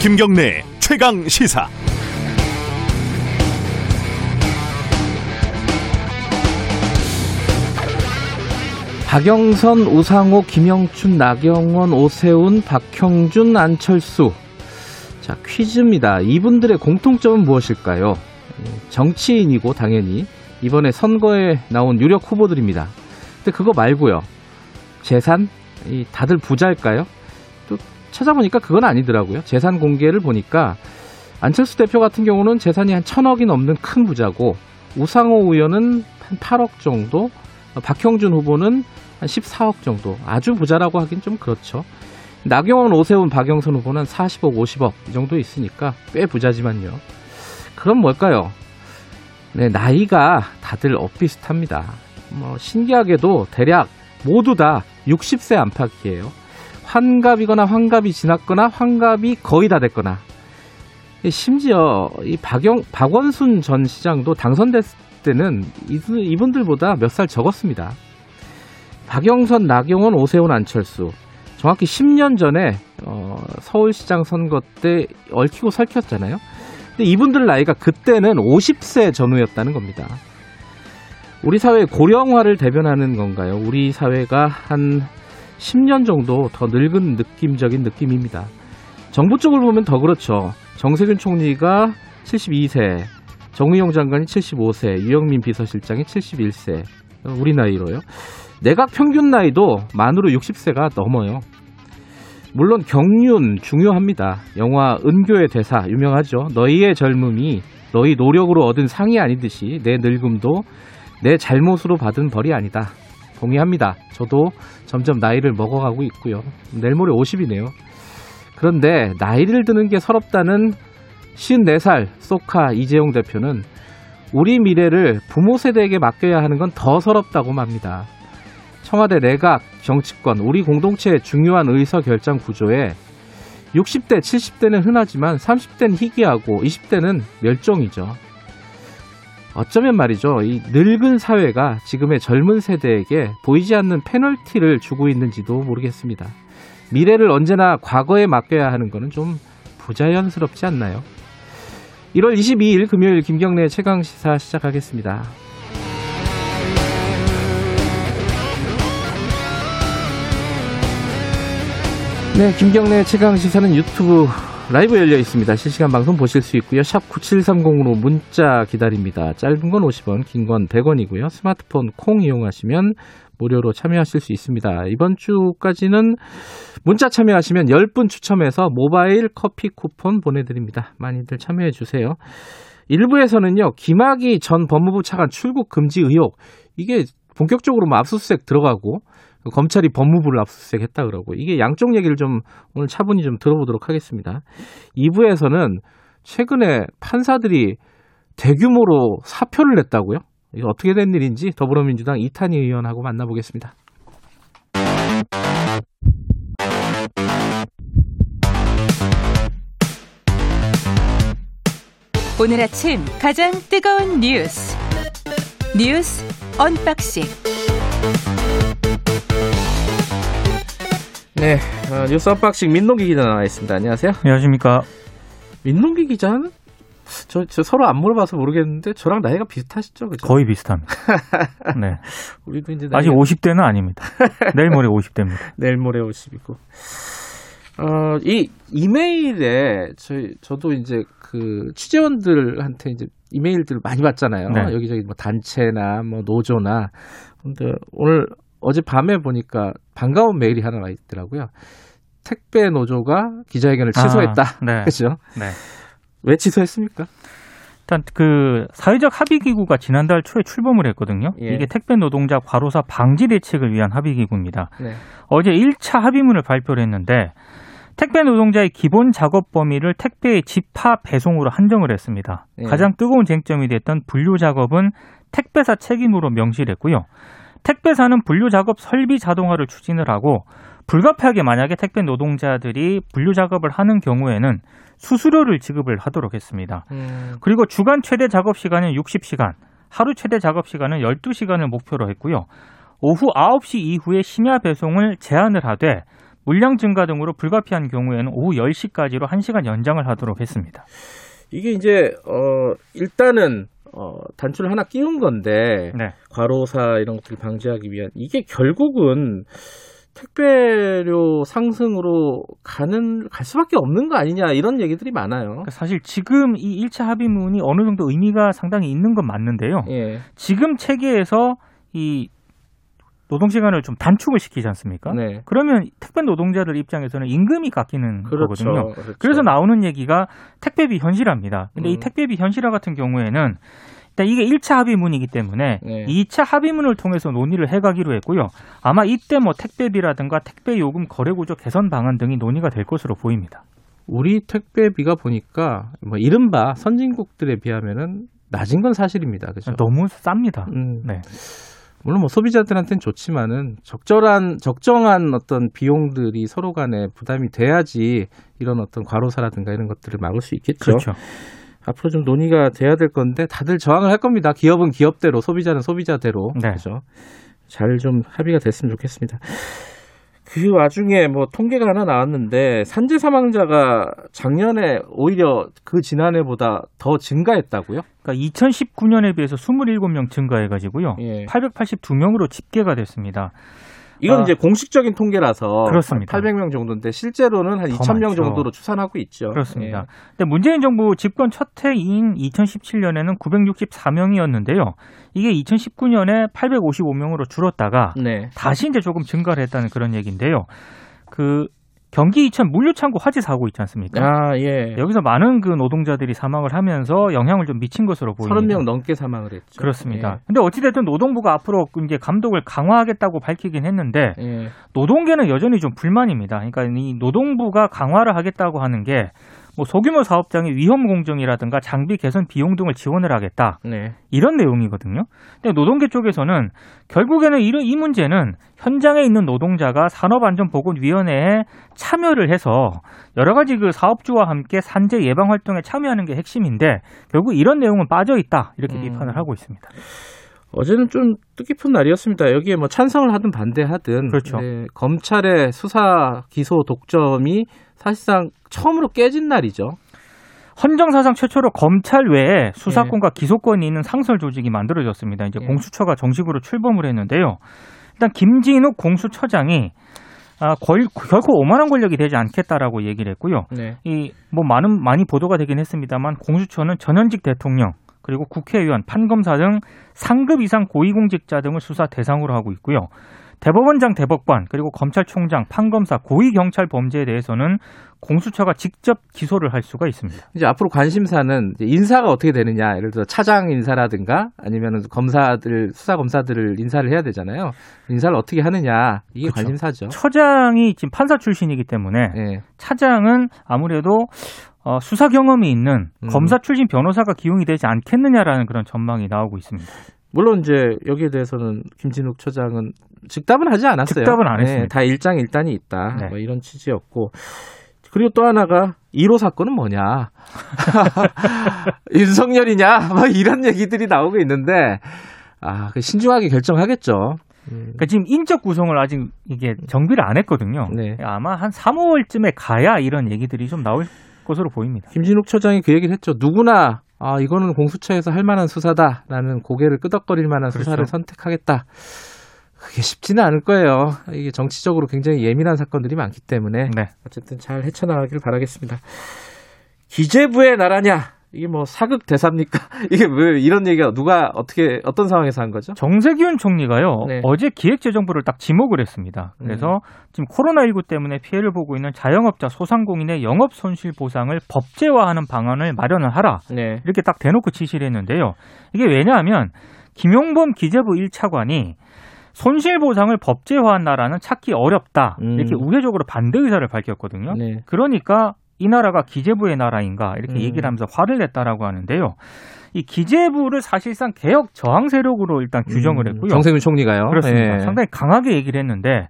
김경래 최강 시사. 박영선, 우상호, 김영춘, 나경원, 오세훈, 박형준, 안철수. 자, 퀴즈입니다. 이분들의 공통점은 무엇일까요? 정치인이고 당연히 이번에 선거에 나온 유력 후보들입니다. 근데 그거 말고요. 재산? 이 다들 부자일까요? 또 찾아보니까 그건 아니더라고요. 재산 공개를 보니까 안철수 대표 같은 경우는 재산이 한 천억이 넘는 큰 부자고 우상호 의원은 한 8억 정도, 박형준 후보는 한 14억 정도. 아주 부자라고 하긴 좀 그렇죠. 나경원, 오세훈, 박영선 후보는 40억, 50억 이 정도 있으니까 꽤 부자지만요. 그럼 뭘까요? 네, 나이가 다들 엇비슷합니다. 뭐 신기하게도 대략 모두 다 60세 안팎이에요. 환갑이거나 환갑이 지났거나 환갑이 거의 다 됐거나 심지어 이 박영 박원순 전 시장도 당선됐을 때는 이분들보다 몇 살 적었습니다. 박영선, 나경원, 오세훈, 안철수 정확히 10년 전에 어, 서울시장 선거 때 얽히고 설켰잖아요. 근데 이분들 나이가 그때는 50세 전후였다는 겁니다. 우리 사회 고령화를 대변하는 건가요? 우리 사회가 한 10년 정도 더 늙은 느낌적인 느낌입니다. 정부 쪽을 보면 더 그렇죠. 정세균 총리가 72세, 정의용 장관이 75세, 유영민 비서실장이 71세. 우리 나이로요. 내각 평균 나이도 만으로 60세가 넘어요. 물론 경륜 중요합니다. 영화 은교의 대사 유명하죠. 너희의 젊음이 너희 노력으로 얻은 상이 아니듯이 내 늙음도 내 잘못으로 받은 벌이 아니다. 동의합니다. 저도 점점 나이를 먹어가고 있고요. 내일 모레 50이네요. 그런데 나이를 드는 게 서럽다는 54살 소카 이재용 대표는 우리 미래를 부모 세대에게 맡겨야 하는 건 더 서럽다고 맙니다. 청와대 내각, 정치권, 우리 공동체의 중요한 의사결정 구조에 60대, 70대는 흔하지만 30대는 희귀하고 20대는 멸종이죠. 어쩌면 말이죠. 이 늙은 사회가 지금의 젊은 세대에게 보이지 않는 페널티를 주고 있는지도 모르겠습니다. 미래를 언제나 과거에 맡겨야 하는 것은 좀 부자연스럽지 않나요? 1월 22일 금요일 김경래 최강 시사 시작하겠습니다. 네, 김경래 최강 시사는 유튜브 라이브 열려 있습니다. 실시간 방송 보실 수 있고요. 샵 9730으로 문자 기다립니다. 짧은 건 50원, 긴 건 100원이고요. 스마트폰 콩 이용하시면 무료로 참여하실 수 있습니다. 이번 주까지는 문자 참여하시면 10분 추첨해서 모바일 커피 쿠폰 보내드립니다. 많이들 참여해 주세요. 일부에서는요, 김학의 전 법무부 차관 출국 금지 의혹, 이게 본격적으로 뭐 압수수색 들어가고 검찰이 법무부를 압수수색했다 그러고 이게 양쪽 얘기를 좀 오늘 차분히 좀 들어보도록 하겠습니다. 2부에서는 최근에 판사들이 대규모로 사표를 냈다고요? 이게 어떻게 된 일인지 더불어민주당 이탄희 의원하고 만나보겠습니다. 오늘 아침 가장 뜨거운 뉴스 뉴스 언박싱 네, 어, 뉴스 언박싱 민동기 기자 나와 있습니다. 안녕하세요. 안녕하십니까. 민동기 기자는 저, 저 서로 안 물어봐서 모르겠는데 저랑 나이가 비슷하시죠, 그죠? 거의 비슷합니다. 네. 우리도 이제 아직 50대는 아닙니다. 내일 모레 50대입니다. 내일 모레 50이고. 어, 이 이메일에 저희 저도 이제 그 취재원들한테 이제 이메일들을 많이 받잖아요. 네. 여기저기 뭐 단체나 뭐 노조나. 근데 오늘 어제 밤에 보니까 반가운 메일이 하나 와 있더라고요. 택배 노조가 기자회견을 취소했다. 아, 네. 그죠? 네. 왜 취소했습니까? 일단 그 사회적 합의 기구가 지난달 초에 출범을 했거든요. 예. 이게 택배 노동자 과로사 방지 대책을 위한 합의 기구입니다. 네. 어제 1차 합의문을 발표를 했는데 택배 노동자의 기본 작업 범위를 택배의 집하 배송으로 한정을 했습니다. 예. 가장 뜨거운 쟁점이 됐던 분류 작업은 택배사 책임으로 명시를 했고요. 택배사는 분류 작업 설비 자동화를 추진을 하고 불가피하게 만약에 택배 노동자들이 분류 작업을 하는 경우에는 수수료를 지급을 하도록 했습니다. 음, 그리고 주간 최대 작업 시간은 60시간, 하루 최대 작업 시간은 12시간을 목표로 했고요. 오후 9시 이후에 심야 배송을 제한을 하되 물량 증가 등으로 불가피한 경우에는 오후 10시까지로 1시간 연장을 하도록 했습니다. 이게 이제 어 일단은 어 단추를 하나 끼운 건데 네. 과로사 이런 것들을 방지하기 위한 이게 결국은 택배료 상승으로 가는 갈 수밖에 없는 거 아니냐 이런 얘기들이 많아요. 그러니까 사실 지금 이 1차 합의문이 어느 정도 의미가 상당히 있는 건 맞는데요. 예. 지금 체계에서 이 노동 시간을 좀 단축을 시키지 않습니까? 네. 그러면 택배 노동자들 입장에서는 임금이 깎이는 그렇죠. 거거든요. 그렇죠. 그래서 나오는 얘기가 택배비 현실화입니다. 근데 이 음. 택배비 현실화 같은 경우에는 일단 이게 1차 합의문이기 때문에 네. 2차 합의문을 통해서 논의를 해가기로 했고요. 아마 이때 뭐 택배비라든가 택배 요금 거래 구조 개선 방안 등이 논의가 될 것으로 보입니다. 우리 택배비가 보니까 뭐 이른바 선진국들에 비하면은 낮은 건 사실입니다. 그죠? 너무 쌉니다. 음, 네. 물론 뭐 소비자들한테는 좋지만은 적절한 적정한 어떤 비용들이 서로 간에 부담이 돼야지 이런 어떤 과로사라든가 이런 것들을 막을 수 있겠죠. 그렇죠. 앞으로 좀 논의가 돼야 될 건데 다들 저항을 할 겁니다. 기업은 기업대로, 소비자는 소비자대로. 네. 그죠? 잘 좀 합의가 됐으면 좋겠습니다. 그 와중에 뭐 통계가 하나 나왔는데 산재 사망자가 작년에 오히려 그 지난해보다 더 증가했다고요? 그러니까 2019년에 비해서 27명 증가해가지고요. 예. 882명으로 집계가 됐습니다. 이건 아, 이제 공식적인 통계라서 그렇습니다. 800명 정도인데 실제로는 한더 2,000명 많죠. 정도로 추산하고 있죠. 그렇습니다. 근데 문재인 정부 집권 첫 해인 2017년에는 964명이었는데요. 이게 2019년에 855명으로 줄었다가 예. 네. 다시 이제 조금 증가를 했다는 그런 얘기인데요. 그 경기 이천 물류창고 화재 사고 있지 않습니까? 아, 예. 여기서 많은 그 노동자들이 사망을 하면서 영향을 좀 미친 것으로 보입니다. 30명 넘게 사망을 했죠. 그렇습니다. 근데 어찌됐든 노동부가 앞으로 이제 감독을 강화하겠다고 밝히긴 했는데 예. 예. 노동계는 여전히 좀 불만입니다. 그러니까 이 노동부가 강화를 하겠다고 하는 게 뭐 소규모 사업장의 위험 공정이라든가 장비 개선 비용 등을 지원을 하겠다. 네. 이런 내용이거든요. 근데 노동계 쪽에서는 결국에는 이런 이 문제는 현장에 있는 노동자가 산업안전보건위원회에 참여를 해서 여러 가지 그 사업주와 함께 산재 예방 활동에 참여하는 게 핵심인데 결국 이런 내용은 빠져 있다 이렇게 음. 비판을 하고 있습니다. 어제는 좀 뜻깊은 날이었습니다. 여기에 뭐 찬성을 하든 반대하든 그렇죠. 네, 검찰의 수사 기소 독점이 사실상 처음으로 깨진 날이죠. 헌정 사상 최초로 검찰 외에 수사권과 기소권이 있는 상설 조직이 만들어졌습니다. 이제 예. 공수처가 정식으로 출범을 했는데요. 일단 김진욱 공수처장이 아, 걸, 결코 오만한 권력이 되지 않겠다라고 얘기를 했고요. 네. 이뭐 많은 많이 보도가 되긴 했습니다만 공수처는 전현직 대통령 그리고 국회의원, 판검사 등 상급 이상 고위공직자 등을 수사 대상으로 하고 있고요. 대법원장, 대법관 그리고 검찰총장, 판검사, 고위 경찰 범죄에 대해서는 공수처가 직접 기소를 할 수가 있습니다. 이제 앞으로 관심사는 이제 인사가 어떻게 되느냐. 예를 들어 차장 인사라든가 아니면 검사들 수사 검사들을 인사를 해야 되잖아요. 인사를 어떻게 하느냐 이게 그렇죠. 관심사죠. 처장이 지금 판사 출신이기 때문에 예. 차장은 아무래도 어, 수사 경험이 있는 음. 검사 출신 변호사가 기용이 되지 않겠느냐라는 그런 전망이 나오고 있습니다. 물론 이제 여기에 대해서는 김진욱 처장은 즉답은 하지 않았어요. 즉답은 안 네, 했습니다. 다 일장일단이 있다. 네. 뭐 이런 취지였고 그리고 또 하나가 1호 사건은 뭐냐? 윤석열이냐? 뭐 이런 얘기들이 나오고 있는데 아, 그 신중하게 결정하겠죠. 음, 그러니까 지금 인적 구성을 아직 이게 정비를 안 했거든요. 네. 아마 한 3, 5월쯤에 가야 이런 얘기들이 좀 나올 것으로 보입니다. 김진욱 처장이 그 얘기를 했죠. 누구나 아, 이거는 공수처에서 할 만한 수사다라는 고개를 끄덕거릴 만한 수사를 그렇죠. 선택하겠다. 그게 쉽지는 않을 거예요. 이게 정치적으로 굉장히 예민한 사건들이 많기 때문에 네. 어쨌든 잘 헤쳐나가길 바라겠습니다. 기재부의 나라냐? 이게 뭐 사극 대사입니까? 이게 왜 이런 얘기가 누가 어떻게 어떤 상황에서 한 거죠? 정세균 총리가요 네. 어제 기획재정부를 딱 지목을 했습니다. 그래서 지금 코로나19 때문에 피해를 보고 있는 자영업자 소상공인의 영업 손실 보상을 법제화하는 방안을 마련을 하라 네. 이렇게 딱 대놓고 지시를 했는데요. 이게 왜냐하면 김용범 기재부 1차관이 손실 보상을 법제화한 나라는 찾기 어렵다. 음. 이렇게 우회적으로 반대 의사를 밝혔거든요. 네. 그러니까 이 나라가 기재부의 나라인가 이렇게 음. 얘기를 하면서 화를 냈다라고 하는데요. 이 기재부를 사실상 개혁 저항 세력으로 일단 규정을 음, 했고요. 정세균 총리가요. 그렇습니다. 네. 상당히 강하게 얘기를 했는데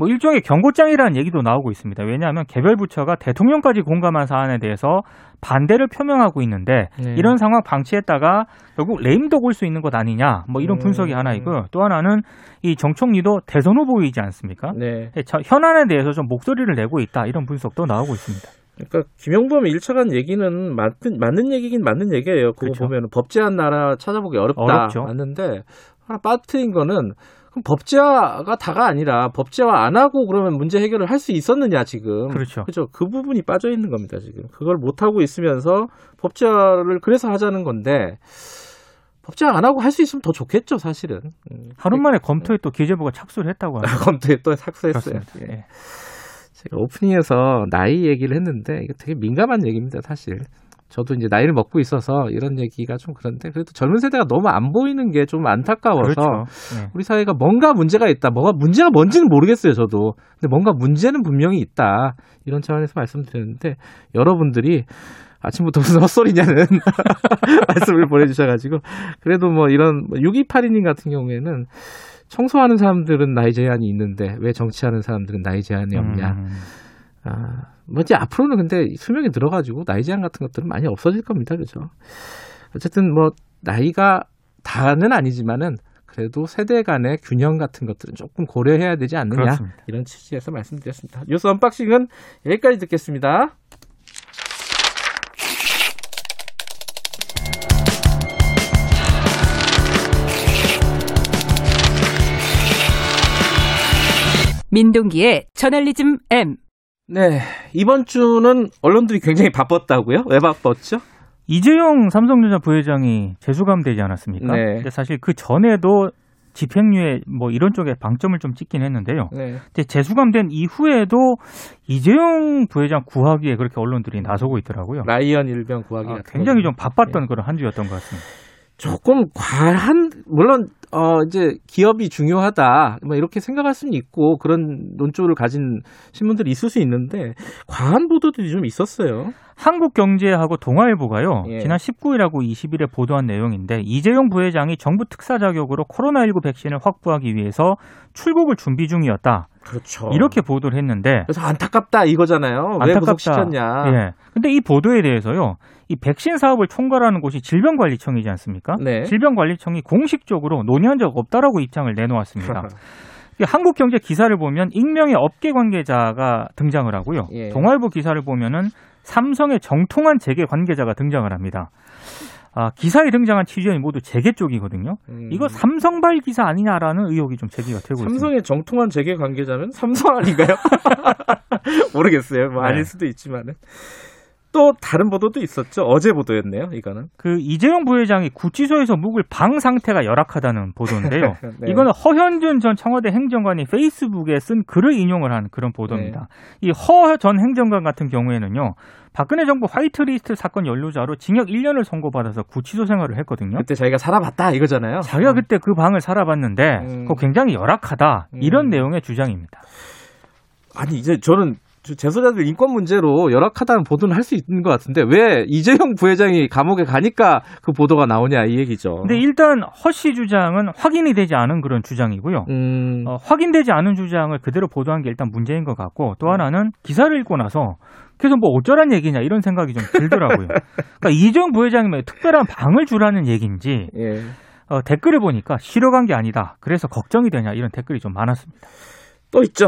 뭐 일종의 경고장이라는 얘기도 나오고 있습니다. 왜냐하면 개별 부처가 대통령까지 공감한 사안에 대해서 반대를 표명하고 있는데 네. 이런 상황 방치했다가 결국 레임덕 올 수 있는 것 아니냐 뭐 이런 음. 분석이 하나 있고요. 또 하나는 이 정 총리도 대선 후보이지 않습니까? 네. 예, 저- 현안에 대해서 좀 목소리를 내고 있다 이런 분석도 나오고 있습니다. 그러니까 김영범 1차관 얘기는 맞는, 맞는 얘기긴 맞는 얘기예요. 그거 그렇죠. 보면 법제한 나라 찾아보기 어렵다. 어렵죠. 맞는데 하나 빠뜨린 거는 그럼 법제화가 다가 아니라 법제화 안 하고 그러면 문제 해결을 할 수 있었느냐 지금. 그렇죠. 그죠. 그 부분이 빠져 있는 겁니다 지금. 그걸 못 하고 있으면서 법제화를 그래서 하자는 건데 법제화 안 하고 할 수 있으면 더 좋겠죠 사실은. 음. 하루 만에 검토에 또 기재부가 착수를 했다고 합니다. 검토에 또. 그렇습니다. 예. 예. 제가 오프닝에서 나이 얘기를 했는데 이거 되게 민감한 얘기입니다, 사실. 저도 이제 나이를 먹고 있어서 이런 얘기가 좀 그런데 그래도 젊은 세대가 너무 안 보이는 게 좀 안타까워서 그렇죠. 예. 우리 사회가 뭔가 문제가 있다. 뭐가 문제가 뭔지는 모르겠어요, 저도. 근데 뭔가 문제는 분명히 있다. 이런 차원에서 말씀드렸는데 여러분들이 아침부터 무슨 헛소리냐는 말씀을 보내주셔가지고 그래도 뭐 이런 6282님 같은 경우에는 청소하는 사람들은 나이 제한이 있는데 왜 정치하는 사람들은 나이 제한이 없냐. 음. 아, 뭐 이제 앞으로는 근데 수명이 들어가지고 나이 제한 같은 것들은 많이 없어질 겁니다. 그죠? 어쨌든 뭐 나이가 다는 아니지만은 그래도 세대 간의 균형 같은 것들은 조금 고려해야 되지 않느냐. 그렇습니다. 이런 취지에서 말씀드렸습니다. 뉴스 언박싱은 여기까지 듣겠습니다. 민동기의 저널리즘 M. 네. 이번 주는 언론들이 굉장히 바빴다고요? 왜 바빴죠? 이재용 삼성전자 부회장이 재수감되지 않았습니까? 네. 근데 사실 그 전에도 집행유예 뭐 이런 쪽에 방점을 좀 찍긴 했는데요. 네. 근데 재수감된 이후에도 이재용 부회장 구하기에 그렇게 언론들이 나서고 있더라고요. 라이언 일병 구하기 아, 굉장히 거. 좀 바빴던 그런 한 주였던 것 같습니다. 조금 과한 물론 어 이제 기업이 중요하다 뭐 이렇게 생각할 수는 있고 그런 논조를 가진 신문들이 있을 수 있는데 과한 보도들이 좀 있었어요. 한국경제하고 동아일보가요. 예. 지난 19일하고 20일에 보도한 내용인데 이재용 부회장이 정부 특사 자격으로 코로나19 백신을 확보하기 위해서 출국을 준비 중이었다. 그렇죠. 이렇게 보도를 했는데 그래서 안타깝다 이거잖아요. 왜 안타깝다. 구속시켰냐. 예. 근데 이 보도에 대해서요. 이 백신 사업을 총괄하는 곳이 질병관리청이지 않습니까? 네. 질병관리청이 공식적으로 논의한 적 없다라고 입장을 내놓았습니다. 이 한국경제 기사를 보면 익명의 업계 관계자가 등장을 하고요. 예. 동아일보 기사를 보면은 삼성의 정통한 재계 관계자가 등장을 합니다. 아, 기사에 등장한 취재원이 모두 재계 쪽이거든요. 음. 이거 삼성발 기사 아니냐라는 의혹이 좀 제기가 되고 있습니다. 삼성의 정통한 재계 관계자면 삼성 아닌가요? 모르겠어요. 뭐 네. 아닐 수도 있지만은 또 다른 보도도 있었죠. 어제 보도였네요. 이거는. 그 이재용 부회장이 구치소에서 묵을 방 상태가 열악하다는 보도인데요. 네. 이거는 허현준 전 청와대 행정관이 페이스북에 쓴 글을 인용을 한 그런 보도입니다. 네. 이허 전 행정관 같은 경우에는요. 박근혜 정부 화이트리스트 사건 연루자로 징역 1년을 선고받아서 구치소 생활을 했거든요. 그때 자기가 살아봤다 이거잖아요. 자기가 그때 그 방을 살아봤는데 음. 그거 굉장히 열악하다 이런 음. 내용의 주장입니다. 아니 이제 저는 저 재소자들 인권 문제로 열악하다는 보도는 할 수 있는 것 같은데 왜 이재용 부회장이 감옥에 가니까 그 보도가 나오냐 이 얘기죠. 근데 일단 허씨 주장은 확인이 되지 않은 그런 주장이고요. 음, 어, 확인되지 않은 주장을 그대로 보도한 게 일단 문제인 것 같고 또 하나는 기사를 읽고 나서 그래서 뭐 어쩌란 얘기냐 이런 생각이 좀 들더라고요. 그러니까 이재용 부회장이 특별한 방을 주라는 얘기인지 예. 어, 댓글을 보니까 쉬러 간게 아니다. 그래서 걱정이 되냐 이런 댓글이 좀 많았습니다. 또 있죠.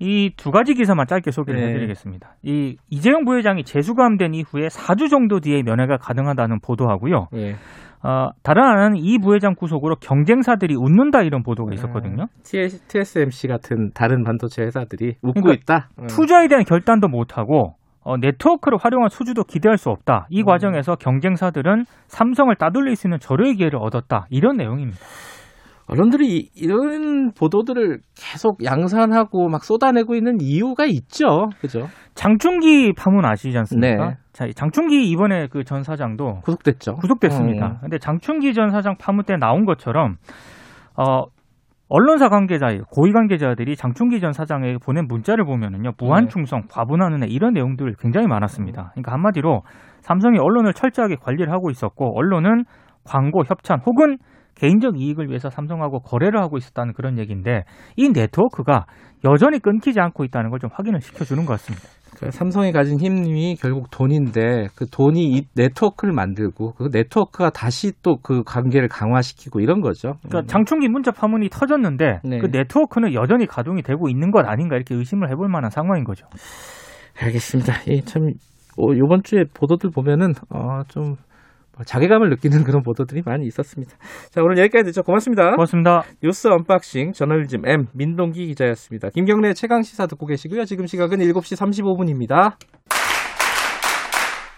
이 두 가지 기사만 짧게 소개를 네. 해드리겠습니다. 이 이재용 부회장이 재수감된 이후에 4주 정도 뒤에 면회가 가능하다는 보도하고요. 예. 어, 다른 하나는 이 부회장 구속으로 경쟁사들이 웃는다 이런 보도가 있었거든요. TS, TSMC 같은 다른 반도체 회사들이 웃고 그러니까 있다. 음. 투자에 대한 결단도 못하고 어, 네트워크를 활용한 수주도 기대할 수 없다. 이 음. 과정에서 경쟁사들은 삼성을 따돌릴 수 있는 절호의 기회를 얻었다. 이런 내용입니다. 언론들이 이- 이런 보도들을 계속 양산하고 막 쏟아내고 있는 이유가 있죠. 그죠? 장충기 파문 아시지 않습니까? 네. 자, 이 장충기 이번에 그 전 사장도 구속됐죠. 구속됐습니다. 음. 근데 장충기 전 사장 파문 때 나온 것처럼 어 언론사 관계자, 고위 관계자들이 장충기 전 사장에게 보낸 문자를 보면은요, 무한 네. 충성, 과분한 은혜 이런 내용들 굉장히 많았습니다. 그러니까 한마디로 삼성이 언론을 철저하게 관리를 하고 있었고 언론은 광고 협찬 혹은 개인적 이익을 위해서 삼성하고 거래를 하고 있었다는 그런 얘기인데 이 네트워크가 여전히 끊기지 않고 있다는 걸 좀 확인을 시켜주는 것 같습니다. 그 삼성이 가진 힘이 결국 돈인데 그 돈이 이 네트워크를 만들고 그 네트워크가 다시 또 그 관계를 강화시키고 이런 거죠. 그러니까 장충기 문자 파문이 터졌는데 네. 그 네트워크는 여전히 가동이 되고 있는 것 아닌가 이렇게 의심을 해볼 만한 상황인 거죠. 알겠습니다. 예, 참 어, 이번 주에 보도들 보면은 어, 좀 자괴감을 느끼는 그런 보도들이 많이 있었습니다. 자, 오늘 여기까지 듣죠. 고맙습니다. 고맙습니다. 뉴스 언박싱 저널리즘 M 민동기 기자였습니다. 김경래 최강 시사 듣고 계시고요. 지금 시각은 7시 35분입니다.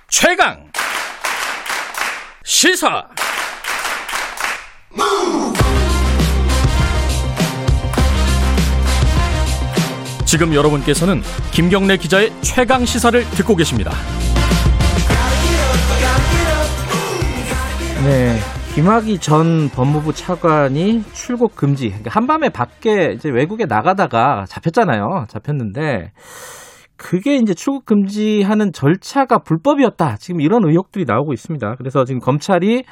최강 시사 지금 여러분께서는 김경래 기자의 최강 시사를 듣고 계십니다. 네. 김학의 전 법무부 차관이 출국 금지. 그러니까 한밤에 밖에 이제 외국에 나가다가 잡혔잖아요. 잡혔는데 그게 이제 출국 금지하는 절차가 불법이었다. 지금 이런 의혹들이 나오고 있습니다. 그래서 지금 검찰이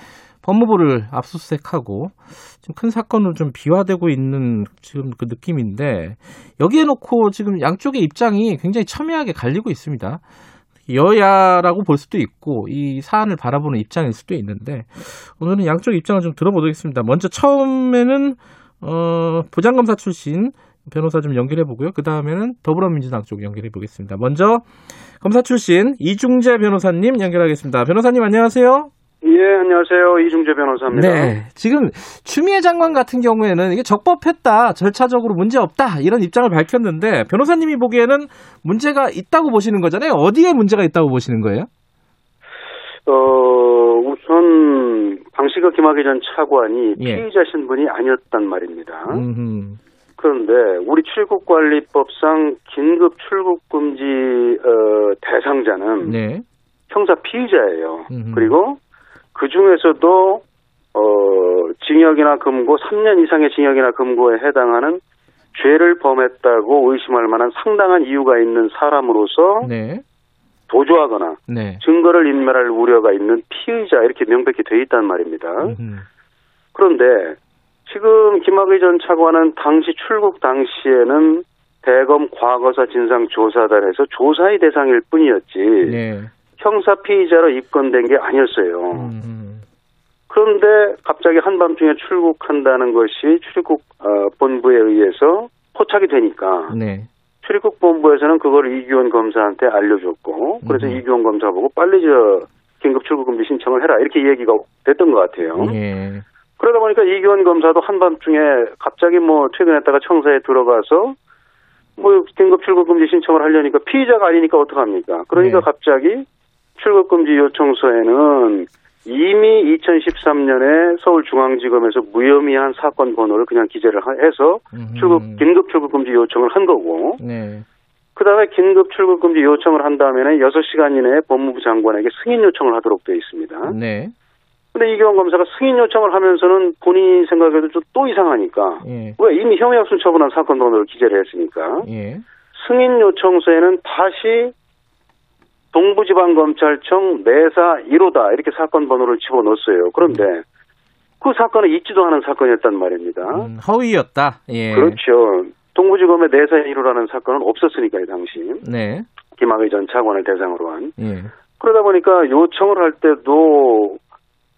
법무부를 압수수색하고 지금 큰 사건으로 좀 비화되고 있는 지금 그 느낌인데 여기에 놓고 지금 양쪽의 입장이 굉장히 첨예하게 갈리고 있습니다. 여야라고 볼 수도 있고 이 사안을 바라보는 입장일 수도 있는데 오늘은 양쪽 입장을 좀 들어보겠습니다. 먼저 처음에는 어, 부장검사 출신 변호사 좀 연결해 보고요. 그 다음에는 더불어민주당 쪽 연결해 보겠습니다. 먼저 검사 출신 이중재 변호사님 연결하겠습니다. 변호사님 안녕하세요. 예, 안녕하세요. 이중재 변호사입니다. 네. 지금 추미애 장관 같은 경우에는 이게 적법했다, 절차적으로 문제 없다 이런 입장을 밝혔는데 변호사님이 보기에는 문제가 있다고 보시는 거잖아요. 어디에 문제가 있다고 보시는 거예요? 어, 우선 방시가 김학의 전 차관이 예. 피의자 신분이 아니었단 말입니다. 음흠. 그런데 우리 출국관리법상 긴급 출국 금지 어, 대상자는 네. 형사 피의자예요. 음흠. 그리고 그 중에서도 어, 징역이나 금고 3년 이상의 징역이나 금고에 해당하는 죄를 범했다고 의심할 만한 상당한 이유가 있는 사람으로서 네. 도주하거나 네. 증거를 인멸할 우려가 있는 피의자 이렇게 명백히 돼 있단 말입니다. 음흠. 그런데 지금 김학의 전 차관은 당시 출국 당시에는 대검 과거사 진상조사단에서 조사의 대상일 뿐이었지 네. 형사 피의자로 입건된 게 아니었어요. 그런데 갑자기 한밤중에 출국한다는 것이 출입국 어, 본부에 의해서 포착이 되니까 네. 출입국 본부에서는 그걸 이규원 검사한테 알려줬고 그래서 음. 이규원 검사 보고 빨리 저 긴급 출국 금지 신청을 해라 이렇게 얘기가 됐던 것 같아요. 예. 그러다 보니까 이규원 검사도 한밤중에 갑자기 뭐 퇴근했다가 청사에 들어가서 뭐 긴급 출국 금지 신청을 하려니까 피의자가 아니니까 어떡합니까? 그러니까 네. 갑자기 출국 금지 요청서에는 이미 2013년에 서울중앙지검에서 무혐의한 사건 번호를 그냥 기재를 하- 해서. 출국 긴급 출국 금지 요청을 한 거고 네. 그다음에 긴급 출국 금지 요청을 한 다음에는 6시간 이내에 법무부 장관에게 승인 요청을 하도록 되어 있습니다. 네. 근데 이규원 검사가 승인 요청을 하면서는 본인 생각에도 좀 또 이상하니까 예. 왜 이미 형의학순 처분한 사건 번호를 기재를 했으니까 예. 승인 요청서에는 다시 동부지방검찰청 내사 1호다 이렇게 사건 번호를 집어넣었어요. 그런데 그 사건은 있지도 않은 사건이었단 말입니다. 음, 허위였다. 예. 그렇죠. 동부지검의 내사 1호라는 사건은 없었으니까요, 당시. 네. 김학의 전 차관을 대상으로 한. 예. 그러다 보니까 요청을 할 때도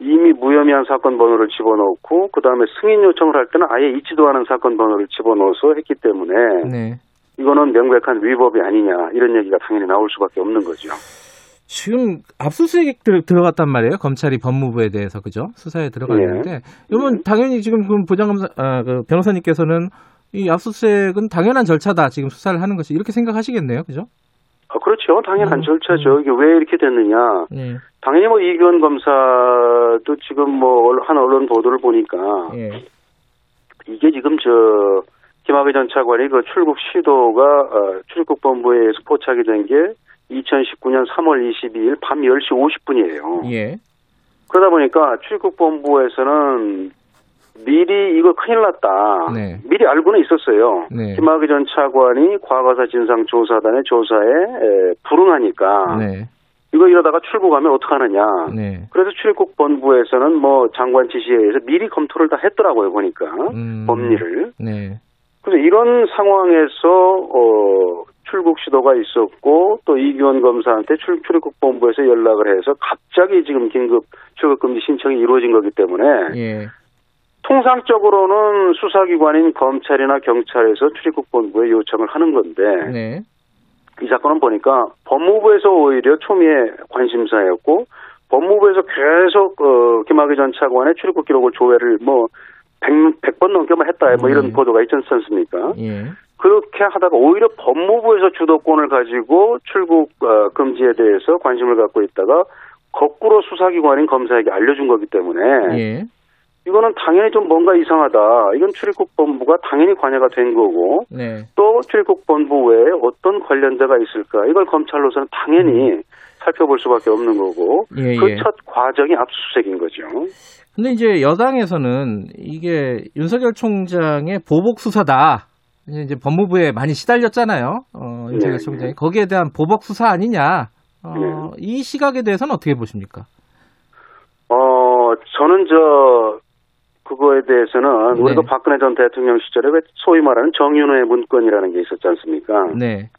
이미 무혐의한 사건 번호를 집어넣고 그 다음에 승인 요청을 할 때는 아예 있지도 않은 사건 번호를 집어넣어서 했기 때문에 네. 이거는 명백한 위법이 아니냐 이런 얘기가 당연히 나올 수밖에 없는 거죠. 지금 압수수색 들, 들어갔단 말이에요. 검찰이 법무부에 대해서 그죠? 수사에 들어갔는데 이러면 당연히 지금 그 부장검사 아, 그 변호사님께서는 이 압수수색은 당연한 절차다. 지금 수사를 하는 것이 이렇게 생각하시겠네요. 그죠? 아, 그렇죠. 당연한 음, 절차죠. 이게 왜 이렇게 됐느냐. 예. 당연히 뭐 이규원 검사도 지금 뭐 한 언론 보도를 보니까 예. 이게 지금 저 김학의 전 차관이 그 출국 시도가 어, 출입국 본부에 의해서 포착이 된 게 2019년 3월 22일 밤 10시 50분이에요. 예. 그러다 보니까 출국본부에서는 미리 이거 큰일 났다. 네. 미리 알고는 있었어요. 네. 김학의 전 차관이 과거사 진상 조사단의 조사에 에, 불응하니까 네. 이거 이러다가 출국하면 어떡하느냐. 네. 그래서 출입국 본부에서는 뭐 장관 지시에 의해서 미리 검토를 다 했더라고요 보니까 음. 법리를. 네. 그래서 이런 상황에서 어 출국 시도가 있었고 또 이규원 검사한테 출, 출입국 본부에서 연락을 해서 갑자기 지금 긴급 출국 금지 신청이 이루어진 거기 때문에 예. 통상적으로는 수사기관인 검찰이나 경찰에서 출입국 본부에 요청을 하는 건데 네. 이 사건은 보니까 법무부에서 오히려 초미의 관심사였고 법무부에서 계속 어, 김학의 전 차관의 출입국 기록을 조회를 뭐 100, 100 번 넘게 뭐 했다 뭐 이런 네. 보도가 있지 않습니까? 예. 그렇게 하다가 오히려 법무부에서 주도권을 가지고 출국 어, 금지에 대해서 관심을 갖고 있다가 거꾸로 수사기관인 검사에게 알려준 거기 때문에 예. 이거는 당연히 좀 뭔가 이상하다. 이건 출입국 본부가 당연히 관여가 된 거고 네. 또 출입국 본부 외에 어떤 관련자가 있을까? 이걸 검찰로서는 당연히 살펴볼 수밖에 없는 거고 예, 그 예. 첫 과정이 압수수색인 거죠. 근데 이제 여당에서는 이게 윤석열 총장의 보복 수사다. 이제 법무부에 많이 시달렸잖아요. 어, 윤석열 네, 총장이 거기에 대한 보복 수사 아니냐. 어, 네. 이 시각에 대해서는 어떻게 보십니까? 어 저는 저 그거에 대해서는 네. 우리가 박근혜 전 대통령 시절에 왜 소위 말하는 정윤호의 문건이라는 게 있었지 않습니까? 네.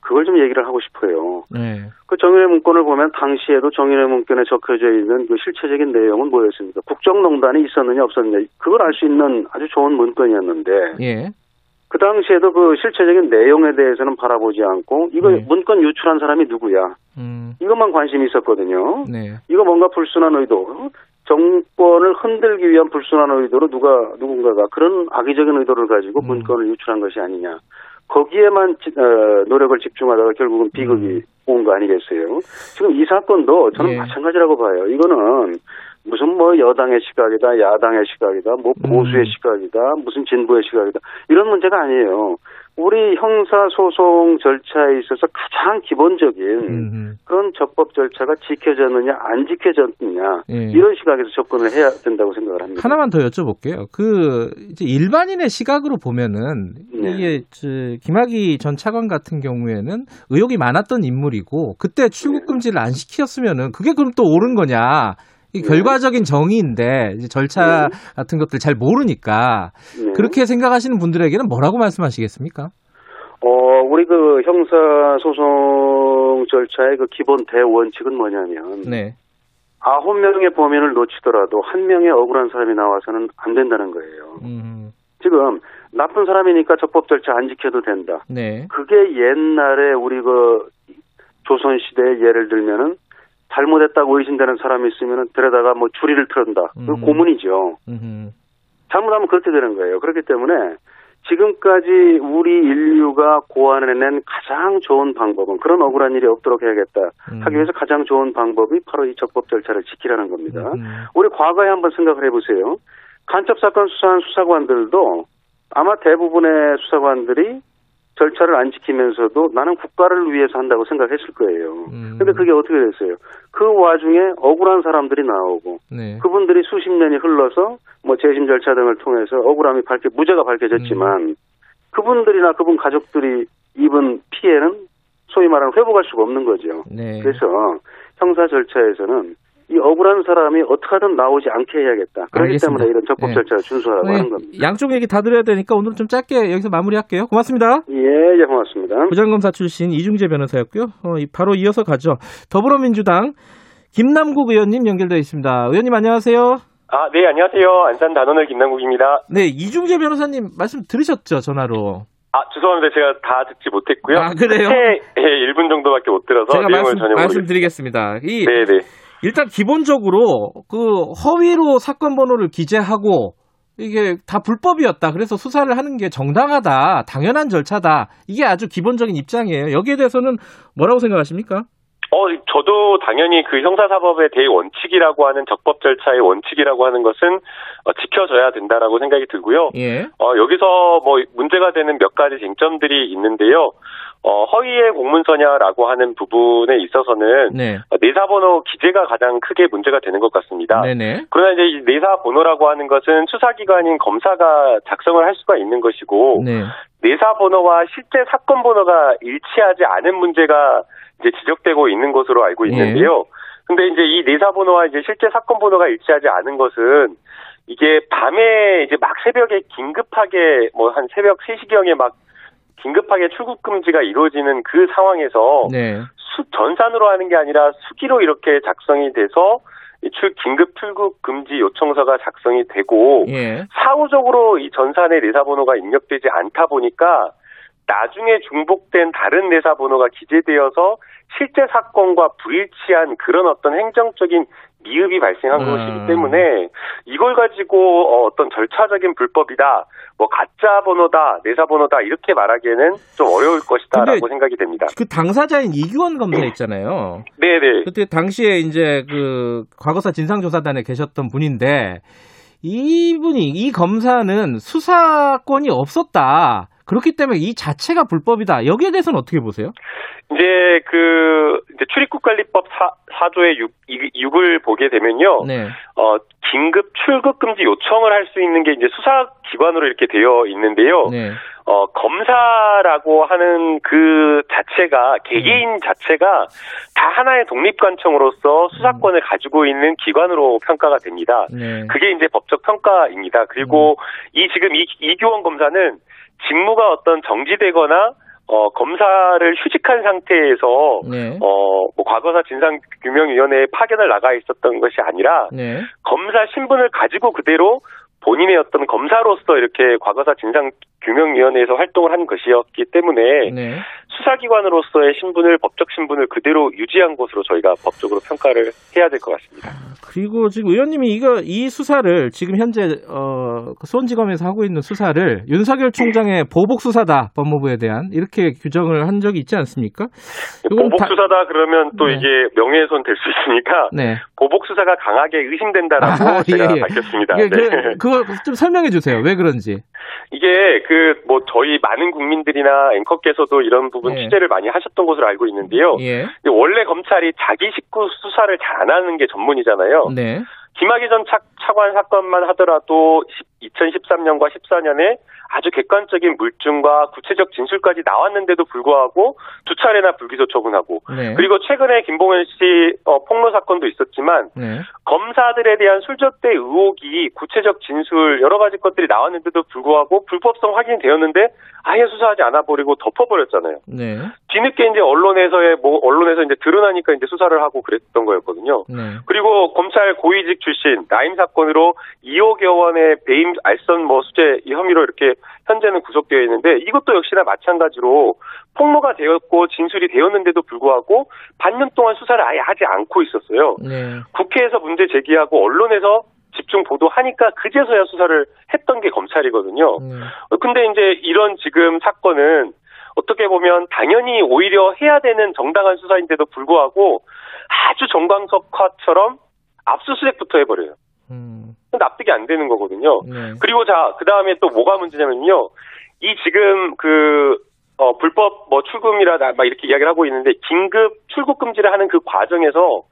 그걸 좀 얘기를 하고 싶어요. 네. 그 정윤회 문건을 보면 당시에도 정윤회 문건에 적혀져 있는 그 실체적인 내용은 뭐였습니까? 국정농단이 있었느냐 없었느냐 그걸 알 수 있는 아주 좋은 문건이었는데 예. 그 당시에도 그 실체적인 내용에 대해서는 바라보지 않고 이거 네. 문건 유출한 사람이 누구야? 음. 이것만 관심이 있었거든요. 네. 이거 뭔가 불순한 의도, 정권을 흔들기 위한 불순한 의도로 누가 누군가가 그런 악의적인 의도를 가지고 음. 문건을 유출한 것이 아니냐. 거기에만 지- 어, 노력을 집중하다가 결국은 비극이 온거 아니겠어요? 지금 이 사건도 저는 음. 예. 마찬가지라고 봐요. 이거는 무슨 뭐 여당의 시각이다, 야당의 시각이다, 뭐 보수의 음. 시각이다, 무슨 진보의 시각이다 이런 문제가 아니에요. 우리 형사소송 절차에 있어서 가장 기본적인 음. 그런 적법 절차가 지켜졌느냐 안 지켜졌느냐 예. 이런 시각에서 접근을 해야 된다고 생각을 합니다. 하나만 더 여쭤볼게요. 그 이제 일반인의 시각으로 보면은 네. 이게 저 김학의 전 차관 같은 경우에는 의혹이 많았던 인물이고 그때 출국 네. 금지를 안 시켰으면은 그게 그럼 또 옳은 거냐? 이 네. 결과적인 정의인데 이제 절차 같은 것들 잘 모르니까 네. 그렇게 생각하시는 분들에게는 뭐라고 말씀하시겠습니까? 어 우리 그 형사 소송 절차의 그 기본 대원칙은 뭐냐면 네, 아홉 명의 범인을 놓치더라도 한 명의 억울한 사람이 나와서는 안 된다는 거예요. 음, 지금 나쁜 사람이니까 적법 절차 안 지켜도 된다. 네, 그게 옛날에 우리 그 조선 시대에 예를 들면은 잘못했다고 의심되는 사람이 있으면은 데려다가 뭐 주리를 틀었다. 그 음. 고문이죠. 음, 잘못하면 그렇게 되는 거예요. 그렇기 때문에 지금까지 우리 인류가 고안해낸 가장 좋은 방법은 그런 억울한 일이 없도록 해야겠다 음. 하기 위해서 가장 좋은 방법이 바로 이 적법 절차를 지키라는 겁니다. 음. 우리 과거에 한번 생각을 해보세요. 간첩 사건 수사한 수사관들도 아마 대부분의 수사관들이 절차를 안 지키면서도 나는 국가를 위해서 한다고 생각했을 거예요. 음. 근데 그게 어떻게 됐어요? 그 와중에 억울한 사람들이 나오고 네, 그분들이 수십 년이 흘러서 뭐 재심 절차 등을 통해서 억울함이 밝혀 무죄가 밝혀졌지만 음. 그분들이나 그분 가족들이 입은 피해는 소위 말하는 회복할 수가 없는 거죠. 네. 그래서 형사 절차에서는 이 억울한 사람이 어떻게든 나오지 않게 해야겠다. 그렇기 알겠습니다. 때문에 이런 적법 네. 절차를 준수하라고 네, 하는 겁니다. 양쪽 얘기 다 드려야 되니까 오늘 좀 짧게 여기서 마무리할게요. 고맙습니다. 예, 예, 고맙습니다. 부장검사 출신 이중재 변호사였고요. 어, 이- 바로 이어서 가죠. 더불어민주당 김남국 의원님 연결되어 있습니다. 의원님 안녕하세요. 아, 네, 안녕하세요. 안산 단원을 김남국입니다. 네, 이중재 변호사님 말씀 들으셨죠, 전화로. 아, 죄송합니다. 제가 다 듣지 못했고요. 아, 그래요? 끝에 예, 1분 정도밖에 못 들어서 제가 내용을 말씀, 전혀 모르겠습니다. 말씀드리겠습니다. 이, 네, 네. 일단 기본적으로 그 허위로 사건 번호를 기재하고 이게 다 불법이었다. 그래서 수사를 하는 게 정당하다. 당연한 절차다. 이게 아주 기본적인 입장이에요. 여기에 대해서는 뭐라고 생각하십니까? 어, 저도 당연히 그 형사사법의 대원칙이라고 하는 적법 절차의 원칙이라고 하는 것은 어, 지켜져야 된다라고 생각이 들고요. 예. 어, 여기서 뭐 문제가 되는 몇 가지 쟁점들이 있는데요. 어, 허위의 공문서냐라고 하는 부분에 있어서는 네. 어, 내사번호 기재가 가장 크게 문제가 되는 것 같습니다. 네네. 그러나 이제 이 내사 번호라고 하는 것은 수사기관인 검사가 작성을 할 수가 있는 것이고 네. 내사 번호와 실제 사건 번호가 일치하지 않은 문제가 이제 지적되고 있는 것으로 알고 있는데요. 근데 이제 이 내사 번호와 이제 실제 사건 번호가 일치하지 않은 것은 이게 밤에 이제 막 새벽에 긴급하게 뭐 한 새벽 3시경에 막 긴급하게 출국 금지가 이루어지는 그 상황에서 네. 수, 전산으로 하는 게 아니라 수기로 이렇게 작성이 돼서 이 출, 긴급 출국 금지 요청서가 작성이 되고 예. 사후적으로 이 전산에 내사 번호가 입력되지 않다 보니까 나중에 중복된 다른 내사 번호가 기재되어서 실제 사건과 불일치한 그런 어떤 행정적인 미흡이 발생한 음. 것이기 때문에 이걸 가지고 어, 어떤 절차적인 불법이다, 뭐 가짜 번호다, 내사 번호다 이렇게 말하기에는 좀 어려울 것이다라고 생각이 됩니다. 그 당사자인 이규원 검사 있잖아요. 네네. 그때 당시에 이제 그 과거사 진상조사단에 계셨던 분인데 이분이 이 검사는 수사권이 없었다. 그렇기 때문에 이 자체가 불법이다. 여기에 대해서는 어떻게 보세요? 이제 그 이제 출입국관리법 4, 조의 6, 6을 보게 되면요. 네. 어, 긴급 출국 금지 요청을 할 수 있는 게 이제 수사 기관으로 이렇게 되어 있는데요. 네. 어, 검사라고 하는 그 자체가, 개개인 자체가 다 하나의 독립관청으로서 수사권을 가지고 있는 기관으로 평가가 됩니다. 네. 그게 이제 법적 평가입니다. 그리고 이 지금 이, 이규원 검사는 직무가 어떤 정지되거나 어, 검사를 휴직한 상태에서 네. 어, 뭐 과거사 진상 규명위원회에 파견을 나가 있었던 것이 아니라 네. 검사 신분을 가지고 그대로 본인의 어떤 검사로서 이렇게 과거사 진상 규명위원회에서 활동을 한 것이었기 때문에 네. 수사기관으로서의 신분을 법적 신분을 그대로 유지한 것으로 저희가 법적으로 평가를 해야 될 것 같습니다. 그리고 지금 의원님이 이거 이 수사를 지금 현재 어 수원지검에서 하고 있는 수사를 윤석열 총장의 보복 수사다 법무부에 대한 이렇게 규정을 한 적이 있지 않습니까? 보복 다- 수사다 그러면 또 네. 이게 명예훼손 될 수 있으니까 네. 보복 수사가 강하게 의심된다라고 아, 제가 예, 예. 밝혔습니다. 이게 네. 그, 그거 좀 설명해 주세요. 왜 그런지. 이게 그 뭐 저희 많은 국민들이나 앵커께서도 이런 부분 네. 취재를 많이 하셨던 것으로 알고 있는데요. 예. 원래 검찰이 자기 식구 수사를 잘 안 하는 게 전문이잖아요. 네. 김학의 전 차, 차관 사건만 하더라도 2013년과 14년에 아주 객관적인 물증과 구체적 진술까지 나왔는데도 불구하고 두 차례나 불기소 처분하고 네. 그리고 최근에 김봉현 씨 어, 폭로 사건도 있었지만 네. 검사들에 대한 술접대 의혹이 구체적 진술 여러 가지 것들이 나왔는데도 불구하고 불법성 확인이 되었는데 아예 수사하지 않아 버리고 덮어버렸잖아요. 네. 뒤늦게 이제 언론에서의 뭐 언론에서 이제 드러나니까 이제 수사를 하고 그랬던 거였거든요. 네. 그리고 검찰 고위직 출신 라임 사건으로 2억여 원의 배임 알선 뭐 수재 이 혐의로 이렇게 현재는 구속되어 있는데 이것도 역시나 마찬가지로 폭로가 되었고 진술이 되었는데도 불구하고 반년 동안 수사를 아예 하지 않고 있었어요. 네. 국회에서 문제 제기하고 언론에서 집중 보도하니까 그제서야 수사를 했던 게 검찰이거든요. 네. 어, 근데 이제 이런 지금 사건은 어떻게 보면 당연히 오히려 해야 되는 정당한 수사인데도 불구하고 아주 정광석화처럼 압수수색부터 해버려요. 음. 납득이 안 되는 거거든요. 네. 그리고 자, 그 다음에 또 뭐가 문제냐면요. 이 지금 그, 어, 불법 뭐 출금이라 막 이렇게 이야기를 하고 있는데 긴급 출국 금지를 하는 그 과정에서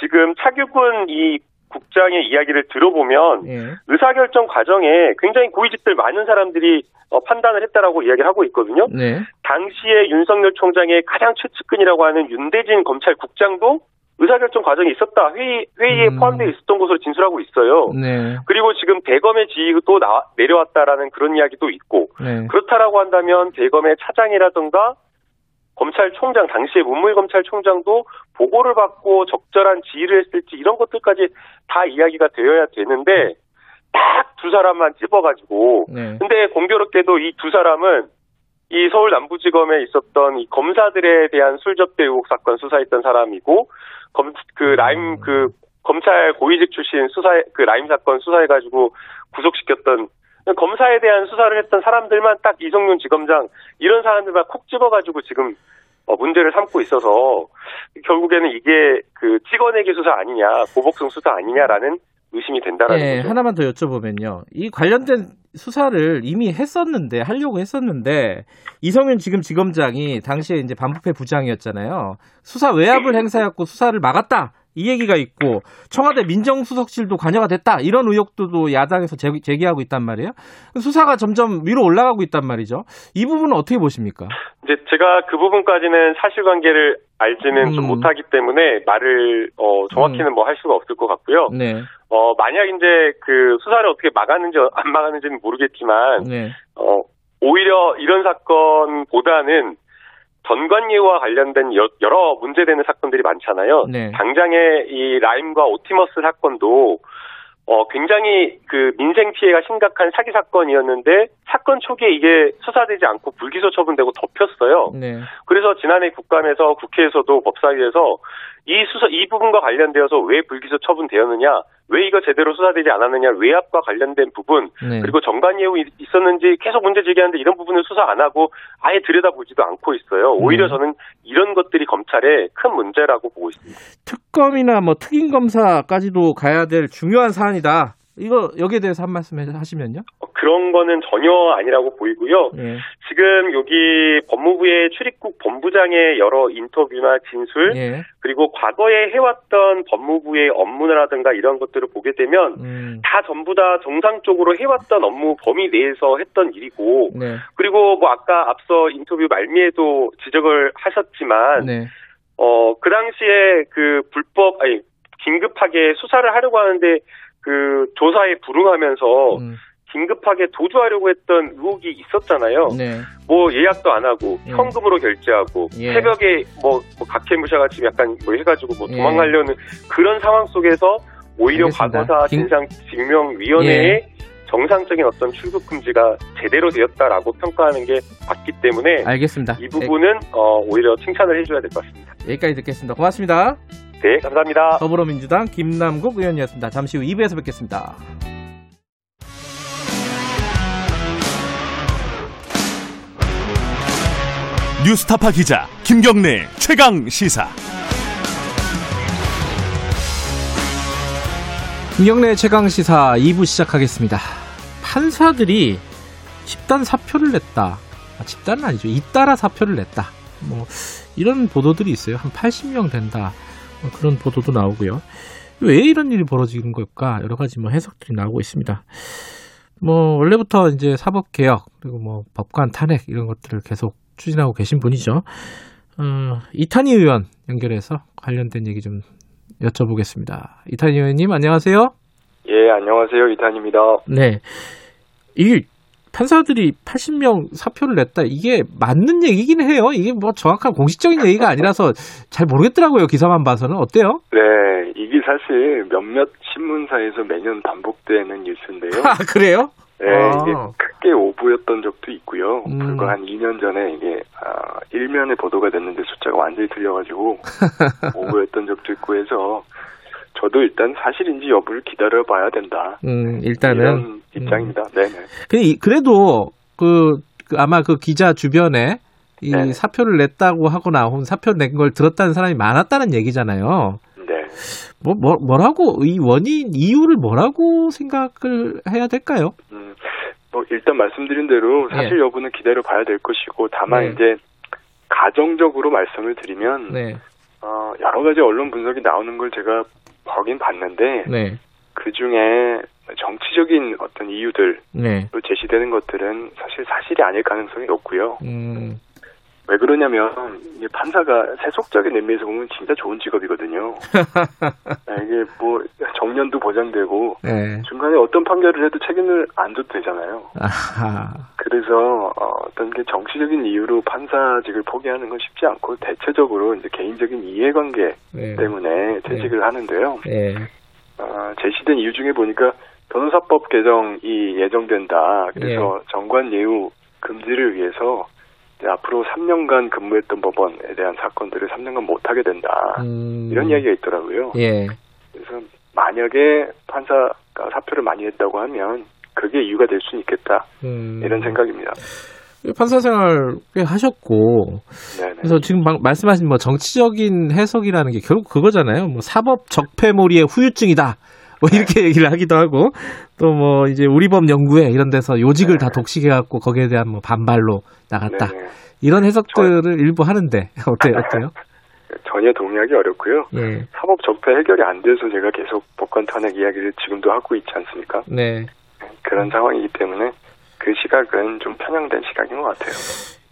지금 차규근 이 국장의 이야기를 들어보면 예. 의사결정 과정에 굉장히 고위직들 많은 사람들이 어, 판단을 했다라고 이야기를 하고 있거든요. 네. 당시에 윤석열 총장의 가장 최측근이라고 하는 윤대진 검찰국장도 의사결정 과정이 있었다. 회의, 회의에 음. 포함되어 있었던 것으로 진술하고 있어요. 네. 그리고 지금 대검의 지휘도 나, 내려왔다라는 그런 이야기도 있고 네. 그렇다라고 한다면 대검의 차장이라든가 검찰총장 당시에 문무일 검찰총장도 보고를 받고 적절한 지휘를 했을지 이런 것들까지 다 이야기가 되어야 되는데 딱 두 사람만 찝어가지고 네. 근데 공교롭게도 이 두 사람은 이 서울 남부지검에 있었던 이 검사들에 대한 술접대 의혹 사건 수사했던 사람이고 검 그 라임 그 검찰 고위직 출신 수사 그 라임 사건 수사해가지고 구속시켰던 검사에 대한 수사를 했던 사람들만 딱 이성윤 지검장 이런 사람들만 콕 집어가지고 지금 어, 문제를 삼고 있어서 결국에는 이게 그 찍어내기 수사 아니냐 보복성 수사 아니냐라는 의심이 된다라는 네, 거죠. 하나만 더 여쭤보면요. 이 관련된 수사를 이미 했었는데 하려고 했었는데 이성윤 지금 지검장이 당시에 이제 반부패 부장이었잖아요. 수사 외압을 행사했고 수사를 막았다 이 얘기가 있고 청와대 민정수석실도 관여가 됐다 이런 의혹도 야당에서 제- 제기하고 있단 말이에요. 수사가 점점 위로 올라가고 있단 말이죠. 이 부분은 어떻게 보십니까? 이제 제가 그 부분까지는 사실관계를 알지는 좀 음. 못하기 때문에 말을 어, 정확히는 뭐할 수가 없을 것 같고요. 네, 어, 만약 이제 그 수사를 어떻게 막았는지 안 막았는지는 모르겠지만 네, 어, 오히려 이런 사건보다는 전관예우와 관련된 여, 러 문제되는 사건들이 많잖아요. 네. 당장의 이 라임과 오티머스 사건도 어, 굉장히 그 민생 피해가 심각한 사기 사건이었는데 사건 초기에 이게 수사되지 않고 불기소 처분되고 덮였어요. 네. 그래서 지난해 국감에서 국회에서도 법사위에서 이 수사 이 부분과 관련되어서 왜 불기소 처분되었느냐, 왜 이거 제대로 수사되지 않았느냐, 외압과 관련된 부분 네. 그리고 정관 예우 이- 있었는지 계속 문제 제기하는데 이런 부분을 수사 안 하고 아예 들여다보지도 않고 있어요. 오히려 네. 저는 이런 것들이 검찰의 큰 문제라고 보고 있습니다. 특검이나 뭐 특임 검사까지도 가야 될 중요한 사안이다. 이거 여기에 대해서 한 말씀 해- 하시면요. 어, 그런 거는 전혀 아니라고 보이고요. 예. 지금 여기 법무부의 출입국 본부장의 여러 인터뷰나 진술 예. 그리고 과거에 해왔던 법무부의 업무라든가 이런 것들을 보게 되면 음. 다 전부 다 정상적으로 해왔던 업무 범위 내에서 했던 일이고 네. 그리고 뭐 아까 앞서 인터뷰 말미에도 지적을 하셨지만 네. 어그 당시에 그 불법 아니 긴급하게 수사를 하려고 하는데 그 조사에 불응하면서 음. 긴급하게 도주하려고 했던 의혹이 있었잖아요. 네. 뭐 예약도 안 하고 예. 현금으로 결제하고 예. 새벽에 뭐, 뭐 각해무샤 같이 약간 뭐 해가지고 뭐 예. 도망가려는 그런 상황 속에서 오히려 알겠습니다. 과거사 긴- 진상 증명위원회의 정상적인 어떤 출국 금지가 제대로 되었다라고 평가하는 게 맞기 때문에 알겠습니다. 이 부분은 어, 오히려 칭찬을 해줘야 될 것 같습니다. 예, 여기까지 듣겠습니다. 고맙습니다. 네, 감사합니다. 더불어민주당 김남국 의원이었습니다. 잠시 후 2부에서 뵙겠습니다. 뉴스타파 기자 김경래 최강 시사. 김경래 최강 시사 2부 시작하겠습니다. 판사들이 집단 사표를 냈다. 아, 집단은 아니죠. 잇따라 사표를 냈다. 뭐 이런 보도들이 있어요. 한 80명 된다. 뭐 그런 보도도 나오고요. 왜 이런 일이 벌어지는 걸까? 여러 가지 뭐 해석들이 나오고 있습니다. 뭐 원래부터 이제 사법 개혁 그리고 뭐 법관 탄핵 이런 것들을 계속 추진하고 계신 분이죠. 어, 이탄희 의원 연결해서 관련된 얘기 좀 여쭤보겠습니다. 이탄희 의원님 안녕하세요. 예, 안녕하세요. 이탄입니다. 네. 이게 판사들이 80명 사표를 냈다. 이게 맞는 얘기긴 해요. 이게 뭐 정확한 공식적인 얘기가 아니라서 잘 모르겠더라고요. 기사만 봐서는. 어때요? 네, 이게 사실 몇몇 신문사에서 매년 반복되는 뉴스인데요. 아, 그래요? 네, 아. 이게 크게 오보였던 적도 있고요. 음. 불과 한 2년 전에 이게 아, 일면에 보도가 됐는데 숫자가 완전히 틀려가지고 오보였던 적도 있고 해서 저도 일단 사실인지 여부를 기다려봐야 된다. 음, 일단은. 입장입니다. 네네. 근데 이- 그래도 그, 그 아마 그 기자 주변에 이 네네. 사표를 냈다고 하거나 혹은 사표 낸걸 들었다는 사람이 많았다는 얘기잖아요. 네. 뭐, 뭐, 뭐라고, 이 원인, 이유를 뭐라고 생각을 해야 될까요? 음, 뭐 일단 말씀드린 대로 사실 여부는 기다려 봐야 될 것이고 다만 네. 이제 가정적으로 말씀을 드리면 네, 어, 여러 가지 언론 분석이 나오는 걸 제가 보긴 봤는데 네, 그 중에 정치적인 어떤 이유들로 네. 제시되는 것들은 사실 사실이 아닐 가능성이 높고요. 음, 왜 그러냐면 이게 판사가 세속적인 의미에서 보면 진짜 좋은 직업이거든요. 네, 이게 뭐 정년도 보장되고 네. 중간에 어떤 판결을 해도 책임을 안 져도 되잖아요. 아하. 그래서 어, 어떤 게 정치적인 이유로 판사직을 포기하는 건 쉽지 않고 대체적으로 이제 개인적인 이해관계 네. 때문에 퇴직을 하는데요. 네. 어, 제시된 이유 중에 보니까 변호사법 개정이 예정된다. 그래서 예. 정관 예우 금지를 위해서 앞으로 3년간 근무했던 법원에 대한 사건들을 3년간 못하게 된다. 음, 이런 이야기가 있더라고요. 예. 그래서 만약에 판사가 사표를 많이 했다고 하면 그게 이유가 될 수는 있겠다. 음, 이런 생각입니다. 판사 생활 꽤 하셨고, 네네. 그래서 지금 방- 말씀하신 뭐 정치적인 해석이라는 게 결국 그거잖아요. 뭐 사법 적폐몰이의 후유증이다. 뭐 이렇게 얘기를 하기도 하고 또 뭐 이제 우리법 연구회 이런 데서 요직을 다 독식해 갖고 거기에 대한 뭐 반발로 나갔다 네네. 이런 해석들을 일부 하는데 어때요? 어때요? 전혀 동의하기 어렵고요. 예. 사법 적폐 해결이 안 돼서 제가 계속 법관 탄핵 이야기를 지금도 하고 있지 않습니까? 네. 그런 상황이기 때문에 그 시각은 좀 편향된 시각인 것 같아요.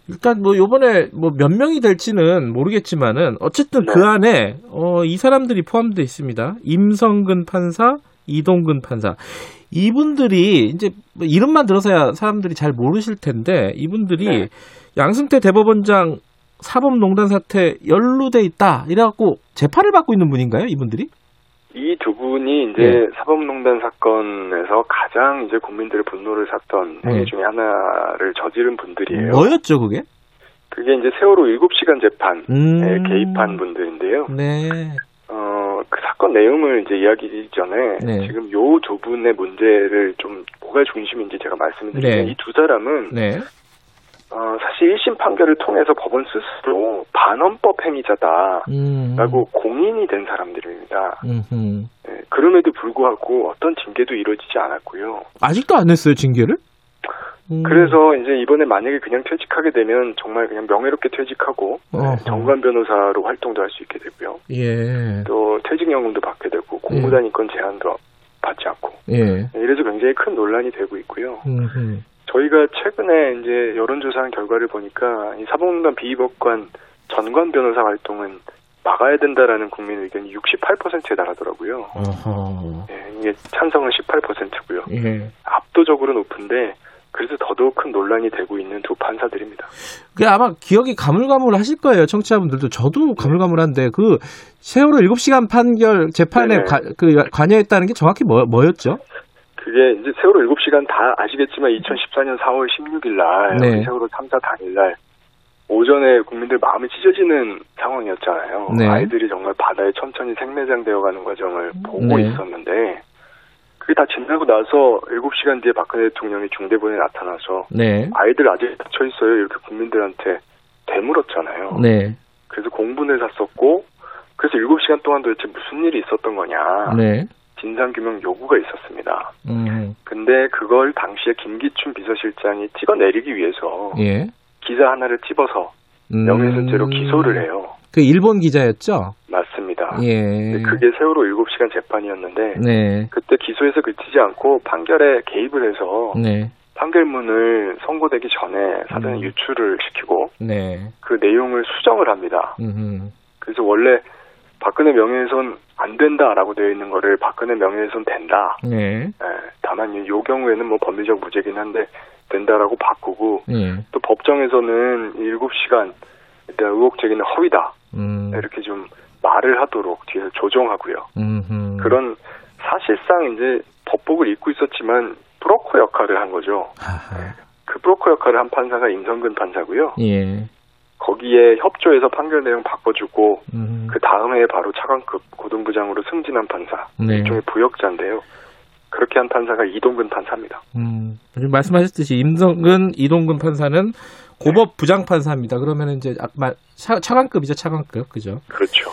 일단 뭐 요번에 뭐 몇 명이 될지는 모르겠지만은 어쨌든 그 네. 안에 어, 이 사람들이 포함되어 있습니다. 임성근 판사, 이동근 판사. 이분들이 이제 뭐 이름만 들어서야 사람들이 잘 모르실 텐데 이분들이 네. 양승태 대법원장 사법농단 사태 연루돼 있다 이래갖고 재판을 받고 있는 분인가요? 이분들이? 이 두 분이 이제 예. 사법농단 사건에서 가장 이제 국민들의 분노를 샀던 행위 예. 중에 하나를 저지른 분들이에요. 뭐였죠 그게? 그게 이제 세월호 7시간 재판에 음. 개입한 분들인데요. 네. 어, 그 사건 내용을 이제 이야기하기 전에 네. 지금 요 두 분의 문제를 좀 뭐가 중심인지 제가 말씀을 드리면 네. 이두 사람은 네. 어, 사실 1심 판결을 통해서 법원 스스로 반헌법 행위자다라고 음. 공인이 된 사람들입니다. 예, 그럼에도 불구하고 어떤 징계도 이루어지지 않았고요. 아직도 안 했어요 징계를? 음. 그래서 이제 이번에 만약에 그냥 퇴직하게 되면 정말 그냥 명예롭게 퇴직하고 어허. 정관 변호사로 활동도 할 수 있게 되고요. 예. 또 퇴직연금도 받게 되고 공무단위권 제한도 받지 않고 예. 이래서 굉장히 큰 논란이 되고 있고요. 음흠. 저희가 최근에 이제 여론조사한 결과를 보니까 이 사법농단 비법관 전관 변호사 활동은 막아야 된다라는 국민 의견이 68%에 달하더라고요. 어허. 예, 이게 찬성은 18%고요. 예. 압도적으로 높은데 그래서 더더욱 큰 논란이 되고 있는 두 판사들입니다. 그 아마 기억이 가물가물하실 거예요. 청취자분들도 저도 가물가물한데 그 세월호 7시간 판결 재판에. 가- 그 관여했다는 게 정확히 뭐, 뭐였죠? 그게 이제 세월호 7시간 다 아시겠지만 2014년 4월 16일 날 네. 세월호 3사 당일 날 오전에 국민들 마음이 찢어지는 상황이었잖아요. 네. 아이들이 정말 바다에 천천히 생매장되어 가는 과정을 보고 네. 있었는데 그게 다 지나고 나서 7시간 뒤에 박근혜 대통령이 중대본에 나타나서 네. 아이들 아직 갇혀 있어요. 이렇게 국민들한테 되물었잖아요. 네. 그래서 공분을 샀었고 그래서 7시간 동안 도대체 무슨 일이 있었던 거냐. 네. 진상규명 요구가 있었습니다. 음. 근데 그걸 당시에 김기춘 비서실장이 찍어내리기 위해서 예. 기사 하나를 찝어서 음. 명예훼손죄로 기소를 해요. 그 일본 기자였죠? 맞습니다. 예. 그게 세월호 7시간 재판이었는데 네. 그때 기소에서 그치지 않고 판결에 개입을 해서 네. 판결문을 선고되기 전에 사전에 음. 유출을 시키고 네. 그 내용을 수정을 합니다. 음. 그래서 원래 박근혜 명예훼손 안 된다라고 되어 있는 거를 박근혜 명예훼손 된다. 네. 예, 다만 이- 요 경우에는 뭐 법리적 무죄긴 한데 된다라고 바꾸고 예. 또 법정에서는 7시간 일단 의혹 제기는 허위다 음. 이렇게 좀 말을 하도록 뒤에서 조정하고요. 음. 그런 사실상 이제 법복을 입고 있었지만 브로커 역할을 한 거죠. 하하. 그 브로커 역할을 한 판사가 임성근 판사고요. 예. 거기에 협조해서 판결 내용 바꿔주고 음. 그 다음 해에 바로 차관급 고등부장으로 승진한 판사 네. 일종의 부역자인데요. 그렇게 한 판사가 이동근 판사입니다. 음, 지금 말씀하셨듯이 임성근, 이동근 판사는 고법 부장 판사입니다. 그러면 이제 아까 차, 차관급이죠, 차관급, 그죠? 그렇죠.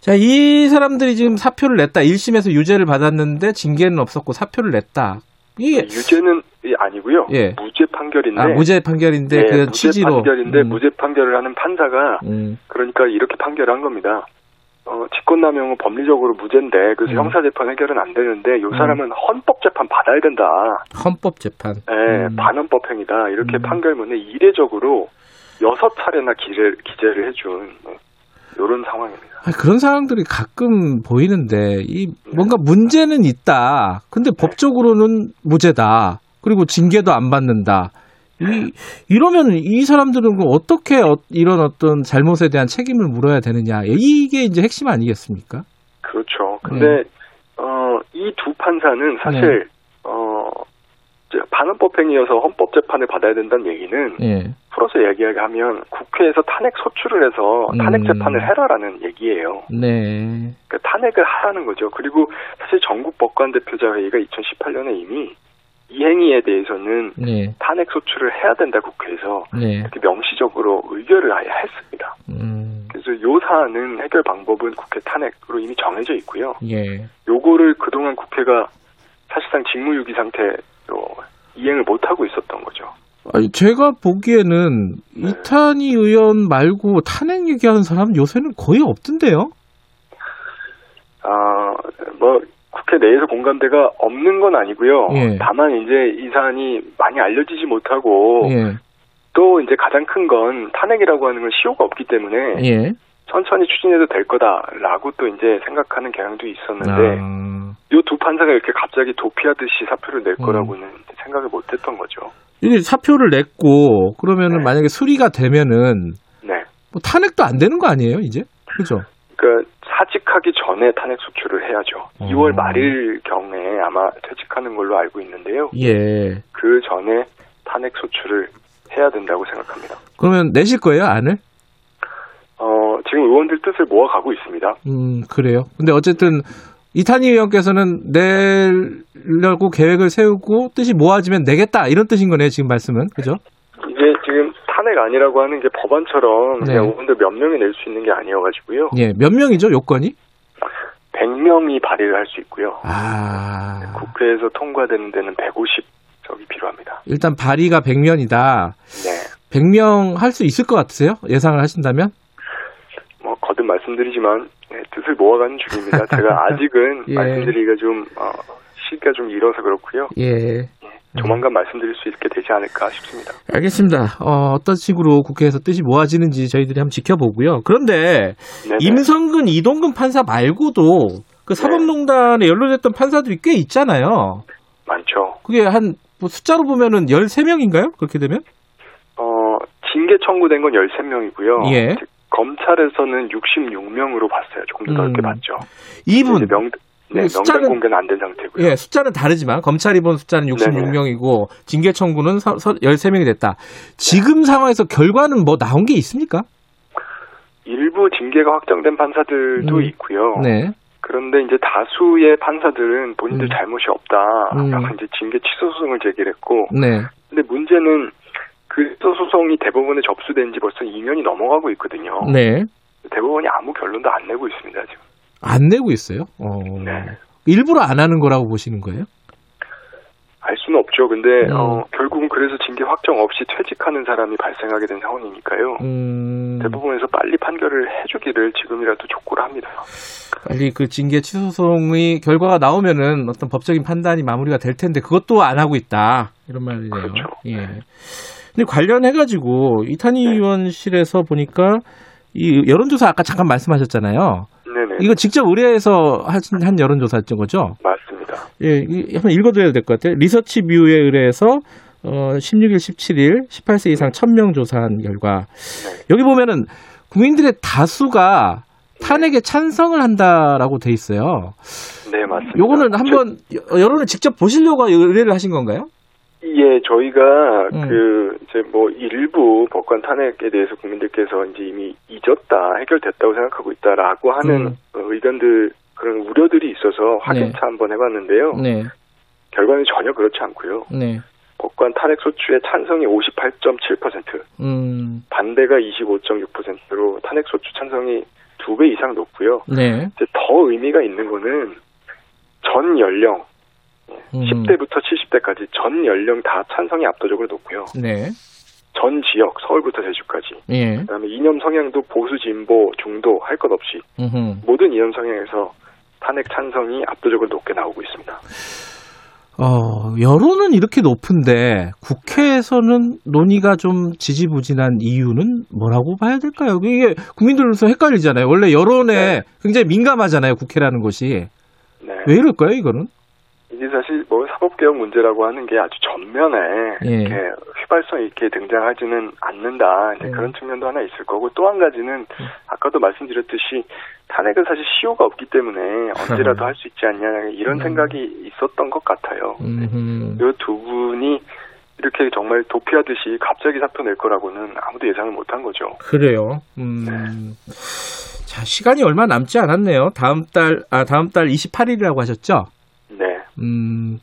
자, 이 사람들이 지금 사표를 냈다. 1심에서 유죄를 받았는데 징계는 없었고 사표를 냈다. 이게 유죄는 아니고요. 예. 무죄 판결인데. 아, 무죄 판결인데 네, 그 무죄 취지로 판결인데 음, 무죄 판결을 하는 판사가 음, 그러니까 이렇게 판결한 겁니다. 어, 직권남용은 법리적으로 무죄인데 그래서 음. 형사재판 해결은 안 되는데 요 사람은 헌법재판 받아야 된다. 헌법 재판. 예, 음. 반헌법 행위다. 이렇게 음. 판결문에 이례적으로 여섯 차례나 기재, 기재를 해준 이런 상황입니다. 아, 그런 상황들이 가끔 보이는데 이 뭔가 문제는 있다. 근데 법적으로는 무죄다. 그리고 징계도 안 받는다. 이 이러면 이 사람들은 그 어떻게 어- 이런 어떤 잘못에 대한 책임을 물어야 되느냐. 이게 이제 핵심 아니겠습니까? 그렇죠. 근데 어, 이 두 판사는 사실 네. 반헌법 행위여서 헌법 재판을 받아야 된다는 얘기는 예. 풀어서 얘기하면 국회에서 탄핵 소추를 해서 탄핵 음. 재판을 해라라는 얘기예요. 네. 그러니까 탄핵을 하라는 거죠. 그리고 사실 전국 법관 대표자 회의가 2018년에 이미 이 행위에 대해서는 네. 탄핵 소추를 해야 된다 국회에서 네. 이렇게 명시적으로 의결을 아예 했습니다. 음. 그래서 요 사안은 해결 방법은 국회 탄핵으로 이미 정해져 있고요. 예. 요거를 그동안 국회가 사실상 직무유기 상태로 이행을 못 하고 있었던 거죠. 아니, 제가 보기에는 네. 이탄희 의원 말고 탄핵 얘기하는 사람 요새는 거의 없던데요? 아, 뭐 국회 내에서 공감대가 없는 건 아니고요. 예. 다만 이제 이 사안이 많이 알려지지 못하고 예. 또 이제 가장 큰 건 탄핵이라고 하는 건 시효가 없기 때문에 예. 천천히 추진해도 될 거다라고 또 이제 생각하는 경향도 있었는데 아, 이두 판사가 이렇게 갑자기 도피하듯이 사표를 낼 음. 거라고는 생각을 못했던 거죠. 이게 사표를 냈고 그러면은 네. 만약에 수리가 되면은 네. 뭐 탄핵도 안 되는 거 아니에요, 이제? 그죠? 그러니까 사직하기 전에 탄핵 소추를 해야죠. 어. 2월 말일 경에 아마 퇴직하는 걸로 알고 있는데요. 예. 그 전에 탄핵 소추를 해야 된다고 생각합니다. 그러면 내실 거예요, 안을? 어, 지금 의원들 뜻을 모아가고 있습니다. 음, 그래요. 근데 어쨌든 이탄희 의원께서는 내려고 계획을 세우고 뜻이 모아지면 내겠다 이런 뜻인 거네요, 지금 말씀은. 그죠? 이게 지금 탄핵 아니라고 하는 게 법안처럼 네. 그냥 의원들 몇 명이 낼 수 있는 게 아니어가지고요. 예. 몇 명이죠, 요건이? 100명이 발의를 할 수 있고요. 아. 국회에서 통과되는 데는 150석이 필요합니다. 일단 발의가 100명이다. 네. 100명 할 수 있을 것 같으세요? 예상을 하신다면? 뭐 거듭 말씀드리지만 네, 뜻을 모아가는 중입니다. 제가 아직은 예. 말씀드리기가 좀 어, 시기가 좀 일어서 그렇고요. 예. 조만간 말씀드릴 수 있게 되지 않을까 싶습니다. 알겠습니다. 어, 어떤 식으로 국회에서 뜻이 모아지는지 저희들이 한번 지켜보고요. 그런데 네네. 임성근, 이동근 판사 말고도 그 사법농단에 연루됐던 판사들이 꽤 있잖아요. 많죠. 그게 한 뭐 숫자로 보면은 13명인가요? 그렇게 되면? 어, 징계 청구된 건 13명이고요. 예. 검찰에서는 66명으로 봤어요. 조금 더 넓게 음. 봤죠. 이분 명, 네, 숫자는- 공개는 안 된 상태고요. 예, 숫자는 다르지만 검찰이 본 숫자는 66명이고 징계 청구는 13명이 됐다. 지금 상황에서 결과는 뭐 나온 게 있습니까? 일부 징계가 확정된 판사들도 음. 있고요. 네. 그런데 이제 다수의 판사들은 본인들 음. 잘못이 없다. 음. 이제 징계 취소 소송을 제기했고, 네. 근데 문제는 그 취소 소송이 대법원에 접수된 지 벌써 2년이 넘어가고 있거든요. 네. 대법원이 아무 결론도 안 내고 있습니다, 지금. 안 내고 있어요. 어. 네. 일부러 안 하는 거라고 보시는 거예요? 알 수는 없죠. 근데 음. 어, 결국은 그래서 징계 확정 없이 퇴직하는 사람이 발생하게 된 상황이니까요. 음, 대법원에서 빨리 판결을 해주기를 지금이라도 촉구를 합니다. 빨리 그 징계 취소 소송이 결과가 나오면은 어떤 법적인 판단이 마무리가 될 텐데 그것도 안 하고 있다 이런 말이네요. 그렇죠. 예. 근데 관련해 가지고 이탄희 네. 의원실에서 보니까 이 여론조사 아까 잠깐 말씀하셨잖아요. 네네. 이거 직접 의뢰해서 한 여론조사였던 거죠? 맞습니다. 예, 이- 한번 읽어드려야 될 것 같아요. 리서치 뷰에 의뢰해서 어, 16일, 17일 18세 이상 1000명 조사한 결과 네. 여기 보면은 국민들의 다수가 탄핵에 찬성을 한다라고 돼 있어요. 네, 맞습니다. 요거는 한번 여- 여론을 직접 보시려고 의뢰를 하신 건가요? 예, 저희가 음. 그 이제 뭐 일부 법관 탄핵에 대해서 국민들께서 이제 이미 잊었다, 해결됐다고 생각하고 있다라고 하는 음. 어, 의견들 그런 우려들이 있어서 확인차 한번 해봤는데요. 네, 결과는 전혀 그렇지 않고요. 네, 법관 탄핵 소추의 찬성이 58.7%, 음, 반대가 25.6%로 탄핵 소추 찬성이 두 배 이상 높고요. 네, 이제 더 의미가 있는 거는 전 연령 음, 10대부터 70대까지 전 연령 다 찬성이 압도적으로 높고요. 네, 전 지역 서울부터 제주까지 예, 그다음에 이념 성향도 보수 진보 중도 할 것 없이 음흠. 모든 이념 성향에서 탄핵 찬성이 압도적으로 높게 나오고 있습니다. 어, 여론은 이렇게 높은데 국회에서는 논의가 좀 지지부진한 이유는 뭐라고 봐야 될까요? 이게 국민들로서 헷갈리잖아요. 원래 여론에 네. 굉장히 민감하잖아요. 국회라는 것이. 네. 왜 이럴까요, 이거는? 이게 사실 뭐 사법개혁 문제라고 하는 게 아주 전면에 예. 이렇게 휘발성 있게 등장하지는 않는다. 이제 음. 그런 측면도 하나 있을 거고 또 한 가지는 아까도 말씀드렸듯이 탄핵은 사실 시효가 없기 때문에 언제라도 할 수 있지 않냐 이런 음. 생각이 있었던 것 같아요. 음흠. 이두 분이 이렇게 정말 도피하듯이 갑자기 사표 낼 거라고는 아무도 예상을 못한 거죠. 그래요. 음. 자, 시간이 얼마 남지 않았네요. 다음 달, 아, 다음 달 28일이라고 하셨죠? 네. 음.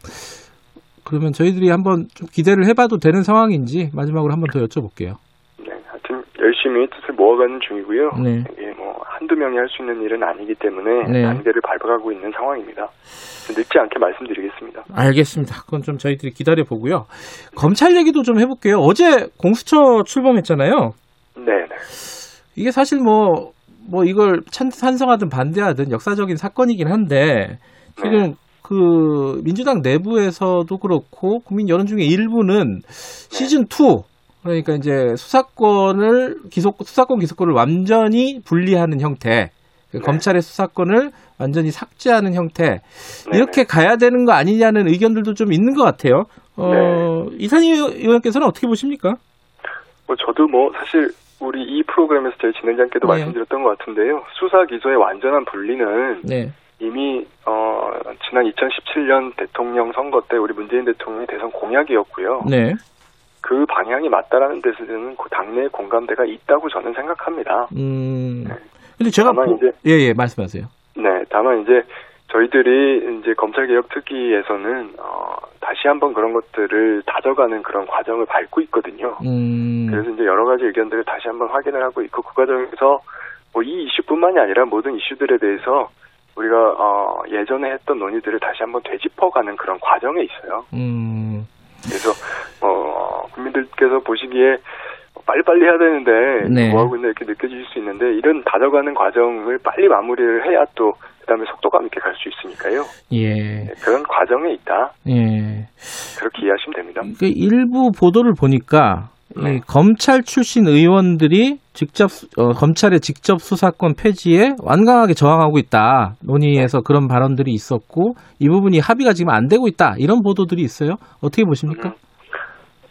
그러면 저희들이 한번 좀 기대를 해봐도 되는 상황인지 마지막으로 한번 더 여쭤볼게요. 네. 하여튼 열심히 뜻을 모아가는 중이고요. 네. 이게 뭐 한두 명이 할 수 있는 일은 아니기 때문에 네. 단계를 밟아가고 있는 상황입니다. 늦지 않게 말씀드리겠습니다. 알겠습니다. 그건 좀 저희들이 기다려 보고요. 검찰 얘기도 좀 해볼게요. 어제 공수처 출범했잖아요. 네, 네. 이게 사실 뭐, 뭐 이걸 찬, 찬성하든 반대하든 역사적인 사건이긴 한데 지금 그 민주당 내부에서도 그렇고 국민 여론 중에 일부는 시즌 2 그러니까 이제 수사권을 기소 수사권 기소권을 완전히 분리하는 형태 그 검찰의 수사권을 완전히 삭제하는 형태 네, 이렇게 가야 되는 거 아니냐는 의견들도 좀 있는 것 같아요. 어, 이산희 의원께서는 어떻게 보십니까? 뭐 저도 뭐 사실 우리 이 프로그램에서 저희 진행자께도 네. 말씀드렸던 것 같은데요. 수사 기소의 완전한 분리는 네. 이미 어 지난 2017년 대통령 선거 때 우리 문재인 대통령의 대선 공약이었고요. 네. 그 방향이 맞다라는 데서는 그 당내의 공감대가 있다고 저는 생각합니다. 음. 근데 제가 다만 보- 이제- 예, 예, 말씀하세요. 네, 다만 이제 저희들이 이제 검찰개혁 특위에서는 어, 다시 한번 그런 것들을 다져가는 그런 과정을 밟고 있거든요. 음. 그래서 이제 여러 가지 의견들을 다시 한번 확인을 하고 있고 그 과정에서 뭐 이 이슈뿐만이 아니라 모든 이슈들에 대해서 우리가 어, 예전에 했던 논의들을 다시 한번 되짚어가는 그런 과정에 있어요. 음. 그래서 어, 국민들께서 보시기에 빨리빨리 해야 되는데 네. 뭐 하고 있나 이렇게 느껴질 수 있는데 이런 다져가는 과정을 빨리 마무리를 해야 또 그다음에 속도감 있게 갈 수 있으니까요. 예. 네, 그런 과정에 있다 예. 그렇게 이해하시면 됩니다. 그 일부 보도를 보니까 네. 이 검찰 출신 의원들이 직접 수- 어, 검찰의 직접 수사권 폐지에 완강하게 저항하고 있다 논의에서 그런 발언들이 있었고 이 부분이 합의가 지금 안 되고 있다 이런 보도들이 있어요. 어떻게 보십니까? 음.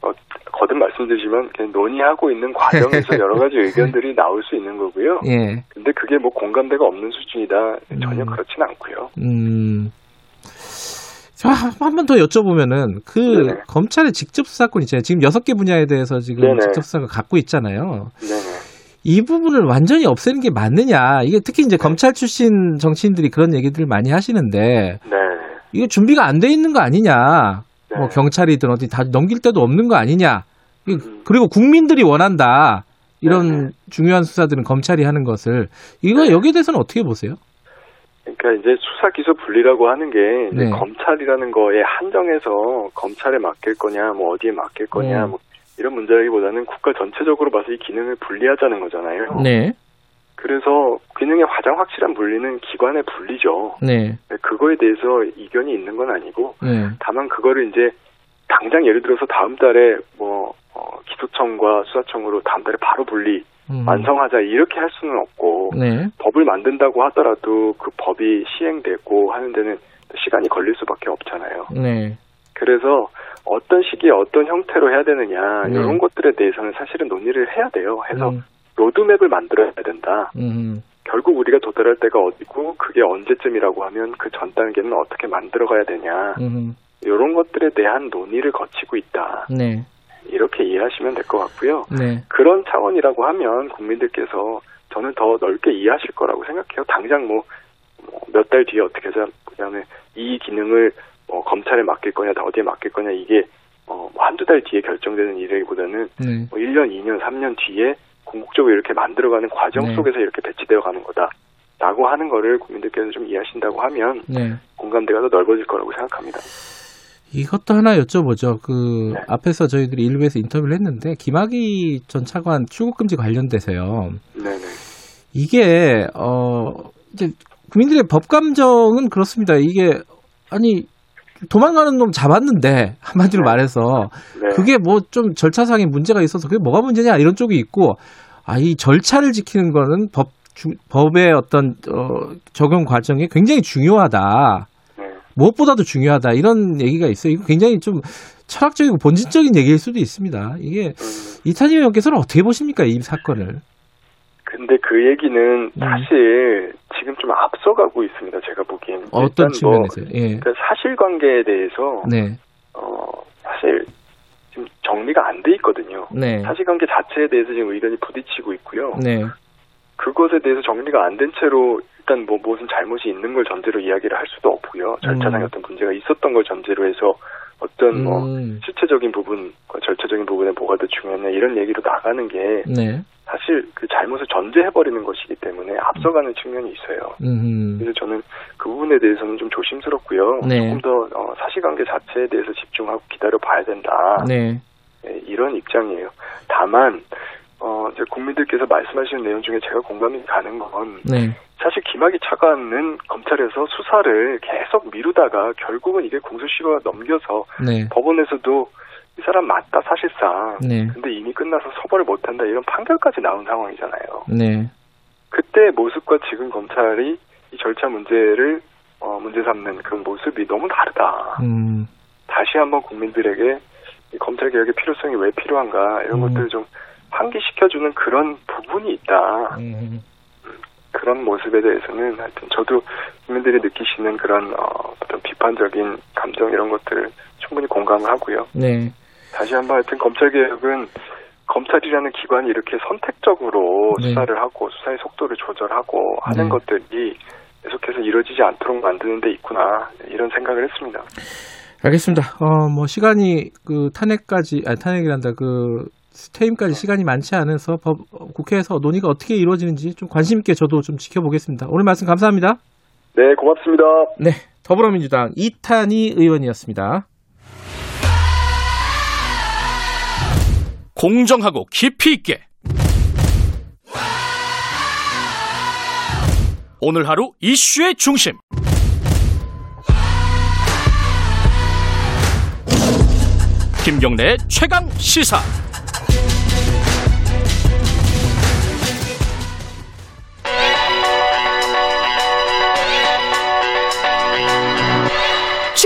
어, 거듭 말씀드리지만 그냥 논의하고 있는 과정에서 여러 가지 의견들이 나올 수 있는 거고요. 예. 근데 그게 뭐 공감대가 없는 수준이다 전혀 음. 그렇진 않고요. 음. 한번 더 여쭤보면은 그 네네. 검찰의 직접 수사권 있잖아요. 지금 여섯 개 분야에 대해서 지금 네네. 직접 수사권 갖고 있잖아요. 네네. 이 부분을 완전히 없애는 게 맞느냐. 이게 특히 이제 검찰 출신 정치인들이 그런 얘기들을 많이 하시는데 네. 이거 준비가 안 돼 있는 거 아니냐. 네. 뭐 경찰이든 어디 다 넘길 데도 없는 거 아니냐. 이- 음. 그리고 국민들이 원한다. 이런 네네. 중요한 수사들은 검찰이 하는 것을 이거 네. 여기에 대해서는 어떻게 보세요? 그러니까 이제 수사 기소 분리라고 하는 게 네. 검찰이라는 거에 한정해서 검찰에 맡길 거냐, 뭐 어디에 맡길 거냐, 음. 뭐 이런 문제라기보다는 국가 전체적으로 봐서 이 기능을 분리하자는 거잖아요. 네. 그래서 기능의 가장 확실한 분리는 기관의 분리죠. 네. 그거에 대해서 이견이 있는 건 아니고 네. 다만 그거를 이제 당장 예를 들어서 다음 달에 뭐 어, 기소청과 수사청으로 다음 달에 바로 분리 음. 완성하자 이렇게 할 수는 없고 네. 법을 만든다고 하더라도 그 법이 시행되고 하는 데는 시간이 걸릴 수밖에 없잖아요. 네. 그래서 어떤 시기에 어떤 형태로 해야 되느냐 네. 이런 것들에 대해서는 사실은 논의를 해야 돼요. 해서 음. 로드맵을 만들어야 된다. 음. 결국 우리가 도달할 때가 어디고 그게 언제쯤이라고 하면 그 전 단계는 어떻게 만들어가야 되냐 음. 이런 것들에 대한 논의를 거치고 있다. 네. 이렇게 이해하시면 될 것 같고요. 네. 그런 차원이라고 하면 국민들께서 저는 더 넓게 이해하실 거라고 생각해요. 당장 뭐 몇 달 뒤에 어떻게 하자 그다음에 이 기능을 뭐 검찰에 맡길 거냐 다 어디에 맡길 거냐 이게 어, 뭐 한두 달 뒤에 결정되는 일이기보다는 네. 뭐 1년, 2년, 3년 뒤에 궁극적으로 이렇게 만들어가는 과정 네. 속에서 이렇게 배치되어 가는 거다. 라고 하는 거를 국민들께서 좀 이해하신다고 하면 네. 공감대가 더 넓어질 거라고 생각합니다. 이것도 하나 여쭤보죠. 그 네. 앞에서 저희들이 일부에서 인터뷰를 했는데 김학의 전 차관 출국 금지 관련돼서요. 네네. 이게 어 이제 국민들의 법 감정은 그렇습니다. 이게 아니 도망가는 놈 잡았는데 한마디로 네. 말해서 네. 그게 뭐 좀 절차상의 문제가 있어서 그게 뭐가 문제냐 이런 쪽이 있고 아 이 절차를 지키는 거는 법 주- 법의 어떤 어, 적용 과정이 굉장히 중요하다. 네. 무엇보다도 중요하다 이런 얘기가 있어요. 이거 굉장히 좀 철학적이고 본질적인 얘기일 수도 있습니다. 이게 음, 이탄희 의원께서는 어떻게 보십니까 이 사건을? 근데 그 얘기는 음. 사실 지금 좀 앞서가고 있습니다. 제가 보기엔. 어떤 일단 뭐? 예. 그 사실관계에 대해서 네, 어, 사실 지금 정리가 안 돼 있거든요. 네, 사실관계 자체에 대해서 지금 의견이 부딪히고 있고요. 네, 그것에 대해서 정리가 안 된 채로 일단 뭐 무슨 잘못이 있는 걸 전제로 이야기를 할 수도 없고요. 절차상의 음. 어떤 문제가 있었던 걸 전제로 해서 어떤 뭐 음, 실체적인 부분과 절차적인 부분에 뭐가 더 중요하냐 이런 얘기로 나가는 게 네, 사실 그 잘못을 전제해버리는 것이기 때문에 앞서가는 측면이 있어요. 음. 그래서 저는 그 부분에 대해서는 좀 조심스럽고요. 네. 조금 더 어, 사실관계 자체에 대해서 집중하고 기다려 봐야 된다. 네. 네, 이런 입장이에요. 다만 어, 이제 국민들께서 말씀하시는 내용 중에 제가 공감이 가는 건 네. 사실 김학의 차관은 검찰에서 수사를 계속 미루다가 결국은 이게 공소시효가 넘겨서 네. 법원에서도 이 사람 맞다 사실상 네. 근데 이미 끝나서 처벌을 못한다 이런 판결까지 나온 상황이잖아요. 네. 그때 모습과 지금 검찰이 이 절차 문제를 어, 문제 삼는 그런 모습이 너무 다르다. 음. 다시 한번 국민들에게 이 검찰 개혁의 필요성이 왜 필요한가 이런 음. 것들을 좀 환기시켜주는 그런 부분이 있다. 음. 그런 모습에 대해서는 하여튼 저도 국민들이 느끼시는 그런 어, 어떤 비판적인 감정 이런 것들을 충분히 공감을 하고요. 네. 다시 한번 하여튼 검찰 개혁은 검찰이라는 기관이 이렇게 선택적으로 네. 수사를 하고 수사의 속도를 조절하고 하는 네. 것들이 계속해서 이루어지지 않도록 만드는 데 있구나 이런 생각을 했습니다. 알겠습니다. 어, 뭐, 시간이, 그, 탄핵까지, 아니, 탄핵이란다, 그, 퇴임까지 시간이 많지 않아서 법, 어, 국회에서 논의가 어떻게 이루어지는지 좀 관심 있게 저도 좀 지켜보겠습니다. 오늘 말씀 감사합니다. 네, 고맙습니다. 네. 더불어민주당 이탄희 의원이었습니다. 공정하고 깊이 있게 오늘 하루 이슈의 중심 김경래의 최강 시사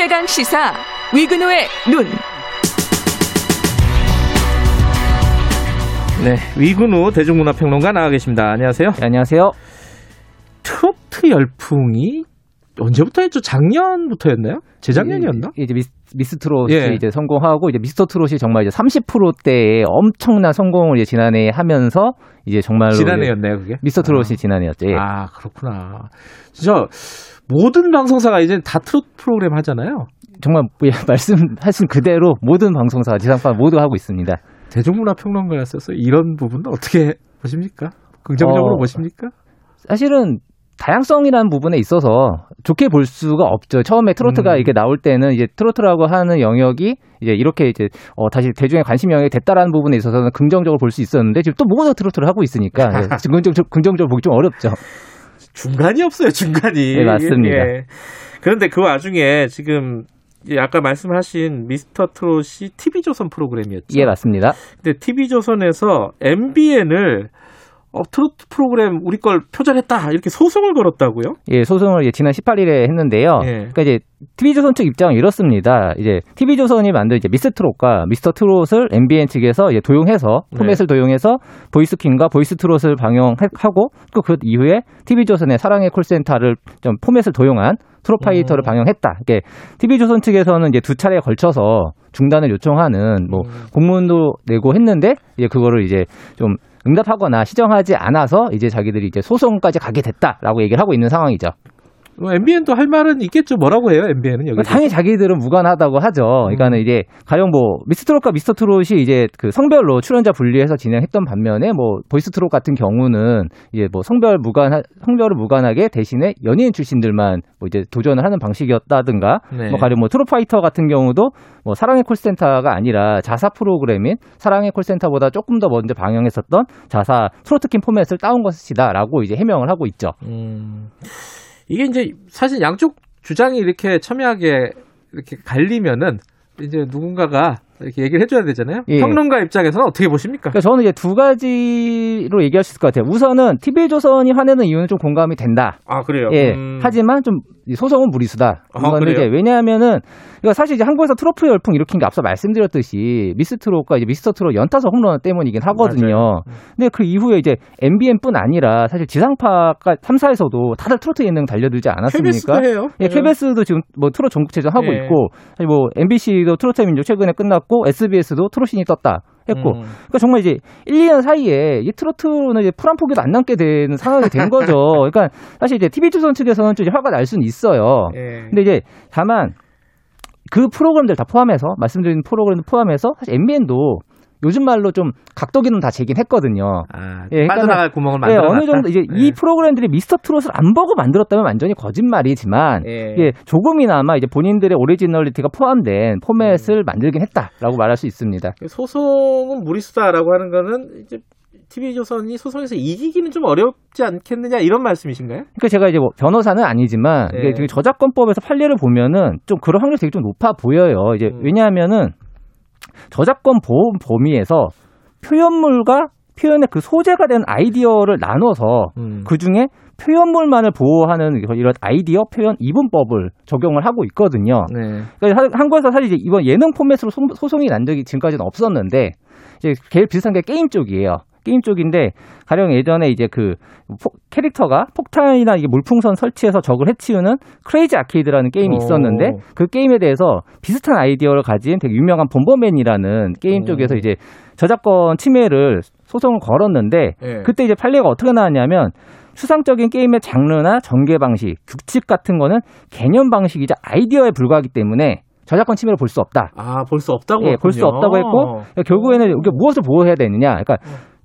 최강 시사 위근호의 눈. 네. 위근우 대중문화평론가 나와 계십니다. 안녕하세요. 네, 안녕하세요. 트로트 열풍이 언제부터였죠? 작년부터였나요? 재작년이었나? 이- 이제 미스, 미스 트롯이 예. 이제 성공하고 이제 미스터 트롯이 정말 이제 30%대의 엄청난 성공을 이제 지난해 하면서 이제 정말로 지난해였나요, 그게? 미스터 트롯이 지난해였죠. 예. 아, 그렇구나. 진짜 모든 방송사가 이제 다 트로트 프로그램 하잖아요. 정말 뭐, 예, 말씀하신 그대로 모든 방송사 지상파 모두 하고 있습니다. 대중문화 평론가였어서 이런 부분은 어떻게 보십니까? 긍정적으로 어, 보십니까? 사실은 다양성이라는 부분에 있어서 좋게 볼 수가 없죠. 처음에 트로트가 음. 이게 나올 때는 이제 트로트라고 하는 영역이 이제 이렇게 이제 어 다시 대중의 관심 영역이 됐다라는 부분에 있어서는 긍정적으로 볼 수 있었는데 지금 또 모두 트로트를 하고 있으니까 예, 긍정적, 긍정적으로 보기 좀 어렵죠. 중간이 없어요, 중간이. 네, 맞습니다. 예. 그런데 그 와중에 지금 아까 말씀하신 미스터 트롯이 TV조선 프로그램이었죠. 예, 맞습니다. 근데 TV조선에서 MBN을 어, 트로트 프로그램 우리 걸 표절했다 이렇게 소송을 걸었다고요? 예, 소송을 예, 지난 18일에 했는데요. 예. 그러니까 이제 TV조선 측 입장은 이렇습니다. 이제 TV조선이 만든 이제 미스 트롯과 미스터 트롯을 MBN 측에서 이제 도용해서 네. 포맷을 도용해서 보이스킹과 보이스 트롯을 방영하고 또 그 이후에 TV조선의 사랑의 콜센터를 좀 포맷을 도용한 트롯파이터를 음. 방영했다. 이게 TV조선 측에서는 이제 두 차례에 걸쳐서 중단을 요청하는 뭐 음. 공문도 내고 했는데 이제 그거를 이제 좀 응답하거나 시정하지 않아서 이제 자기들이 이제 소송까지 가게 됐다라고 얘기를 하고 있는 상황이죠. MBN도 할 말은 있겠죠. 뭐라고 해요, MBN은 여기? 당연히 자기들은 무관하다고 하죠. 그러니까는 이제 가령 뭐 미스트롯과 미스터트롯이 이제 그 성별로 출연자 분리해서 진행했던 반면에 뭐 보이스트롯 같은 경우는 이제 뭐 성별 무관 성별을 무관하게 대신에 연예인 출신들만 뭐 이제 도전을 하는 방식이었다든가 네. 뭐 가령 뭐 트롯파이터 같은 경우도 뭐 사랑의 콜센터가 아니라 자사 프로그램인 사랑의 콜센터보다 조금 더 먼저 방영했었던 자사 트로트킨 포맷을 따온 것이다라고 이제 해명을 하고 있죠. 음, 이게 이제 사실 양쪽 주장이 이렇게 첨예하게 이렇게 갈리면은 이제 누군가가 이렇게 얘기를 해줘야 되잖아요. 예. 평론가 입장에서는 어떻게 보십니까? 그러니까 저는 이제 두 가지로 얘기할 수 있을 것 같아요. 우선은 TV조선이 화내는 이유는 좀 공감이 된다. 아 그래요. 예. 음. 하지만 좀 소송은 무리수다. 아? 이제 왜냐하면은 이거 사실 이제 한국에서 트롯 열풍 일으킨 게 앞서 말씀드렸듯이 미스 트롯과 이제 미스터 트롯 연타석 홈런 때문이긴 하거든요. 맞아요. 근데 그 이후에 이제 MBN뿐 아니라 사실 지상파가 3사에서도 다들 트로트 예능 달려들지 않았습니까? KBS도 해요. 예, KBS도 지금 뭐 트롯 전국체전 하고 예. 있고, 사실 뭐 MBC도 트로트의 민족 최근에 끝났고, SBS도 트롯신이 떴다 했고, 음. 그러니까 정말 이제 1, 2년 사이에 이 트로트는 이제 풀 한 포기도 안 남게 되는 상황이 된 거죠. 그러니까 사실 이제 TV조선 측에서는 좀 화가 날 수는 있어요. 예. 근데 이제 다만 그 프로그램들 다 포함해서 말씀드린 프로그램들 포함해서 사실 MBN도 요즘 말로 좀 각도기는 다 재긴 했거든요. 아, 예, 빠져나갈 구멍을 예, 만들어 어느 정도 이제 이 프로그램들이 미스터 트롯을 안 보고 만들었다면 완전히 거짓말이지만 예. 조금이나마 이제 본인들의 originality가 포함된 포맷을 음. 만들긴 했다라고 말할 수 있습니다. 소송은 무리수다라고 하는 거는 이제 TV조선이 소송에서 이기기는 좀 어렵지 않겠느냐 이런 말씀이신가요? 그러니까 제가 이제 뭐 변호사는 아니지만 예. 저작권법에서 판례를 보면은 좀 그런 확률이 되게 좀 높아 보여요. 이제 음. 왜냐하면은 저작권 보험 범위에서 표현물과 표현의 그 소재가 된 아이디어를 나눠서 음. 그 중에 표현물만을 보호하는 이런 아이디어 표현 이분법을 적용을 하고 있거든요. 네. 그러니까 하- 한국에서 사실 이제 이번 예능 포맷으로 소- 소송이 난 적이 지금까지는 없었는데 이제 제일 비슷한 게 게임 쪽이에요. 게임 쪽인데 가령 예전에 이제 그 포- 캐릭터가 폭탄이나 이게 물풍선 설치해서 적을 해치우는 크레이지 아케이드라는 게임이 오. 있었는데 그 게임에 대해서 비슷한 아이디어를 가진 되게 유명한 Bomberman이라는 게임 오. 쪽에서 이제 저작권 침해를 소송을 걸었는데 예. 그때 이제 판례가 어떻게 나왔냐면 추상적인 게임의 장르나 전개 방식, 규칙 같은 거는 개념 방식이자 아이디어에 불과하기 때문에 저작권 침해로 볼 수 없다. 아, 볼 수 없다고 예, 볼 수. 없다고 했고 그러니까 결국에는 이게 무엇을 보호해야 되느냐? 그러니까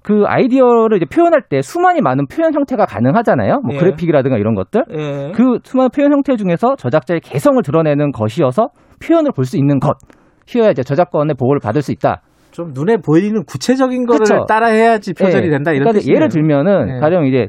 그 아이디어를 이제 표현할 때 수많이 많은 표현 형태가 가능하잖아요. 뭐 예. 그래픽이라든가 이런 것들. 예. 그 수많은 표현 형태 중에서 저작자의 개성을 드러내는 것이어서 표현을 볼 수 있는 것이어야 이제 저작권의 보호를 받을 수 있다. 좀 눈에 보이는 구체적인 거를 그쵸. 따라해야지 표절이 예. 된다 이런 그러니까 뜻이네요. 예를 들면은 예. 가령 이제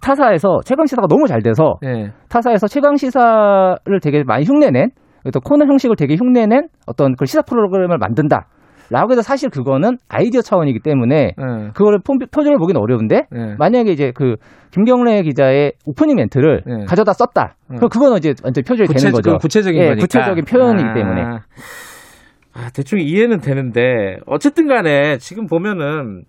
타사에서 최강 시사가 너무 잘 돼서 예. 타사에서 최강 시사를 되게 많이 흉내낸 또 코너 형식을 되게 흉내낸 어떤 그 시사 프로그램을 만든다. 라고 해서 사실 그거는 아이디어 차원이기 때문에 예. 그거를 표- 표절을 보기는 어려운데 예. 만약에 이제 그 김경래 기자의 오프닝 멘트를 네. 가져다 썼다. 음. 그럼 그거는 이제 완전 표절이 구체, 되는 거죠. 그건 구체적인 예, 거니까. 구체적인 표현이기 아. 때문에. 아, 대충 이해는 되는데 어쨌든 간에 지금 보면은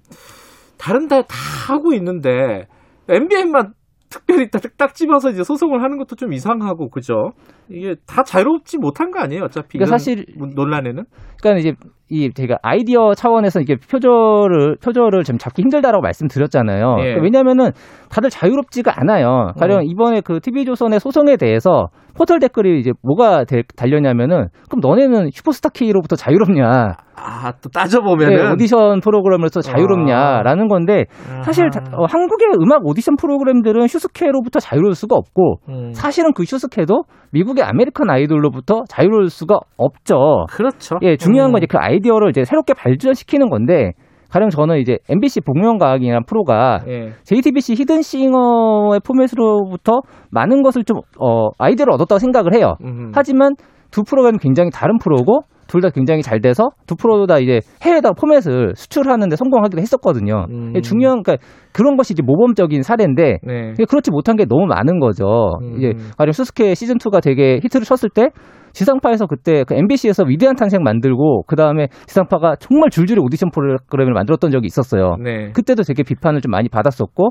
다른 다다 하고 있는데 MBN만 특별히 딱, 딱 집어서 이제 소송을 하는 것도 좀 이상하고 그죠? 이게 다 자유롭지 못한 거 아니에요? 어차피 그러니까 사실- 논란에는 그러니까 이제 이 제가 아이디어 차원에서 이게 표절을 표절을 좀 잡기 힘들다라고 말씀드렸잖아요. 예. 그러니까 왜냐하면은 다들 자유롭지가 않아요. 가령 어. 이번에 그 TV조선의 소송에 대해서 포털 댓글이 이제 뭐가 될- 달렸냐면은 그럼 너네는 슈퍼스타 K로부터 자유롭냐? 아 또 따져보면은 네, 오디션 프로그램으로서 자유롭냐라는 건데 사실 다- 어, 한국의 음악 오디션 프로그램들은 슈스케로부터 자유로울 수가 없고 음. 사실은 그 슈스케도 미국의 아메리칸 아이돌로부터 자유로울 수가 없죠. 그렇죠. 예, 중요한 음. 건 이제 그 아이디어를 이제 새롭게 발전시키는 건데 가령 저는 이제 MBC 복면가왕이라는 프로가 예. JTBC 히든싱어의 포맷으로부터 많은 것을 좀 어, 아이디어를 얻었다고 생각을 해요. 음. 하지만 두 프로그램은 굉장히 다른 프로고 둘 다 굉장히 잘 돼서 두 프로 다 이제 해외에다 포맷을 수출하는데 성공하기도 했었거든요. 음. 중요한 그러니까 그런 것이 이제 모범적인 사례인데 네. 그렇지 못한 게 너무 많은 거죠. 음. 이제 가령 수스케 시즌 2가 되게 히트를 쳤을 때 지상파에서 그때 그 MBC에서 위대한 탄생 만들고 그 다음에 지상파가 정말 줄줄이 오디션 프로그램을 만들었던 적이 있었어요. 네. 그때도 되게 비판을 좀 많이 받았었고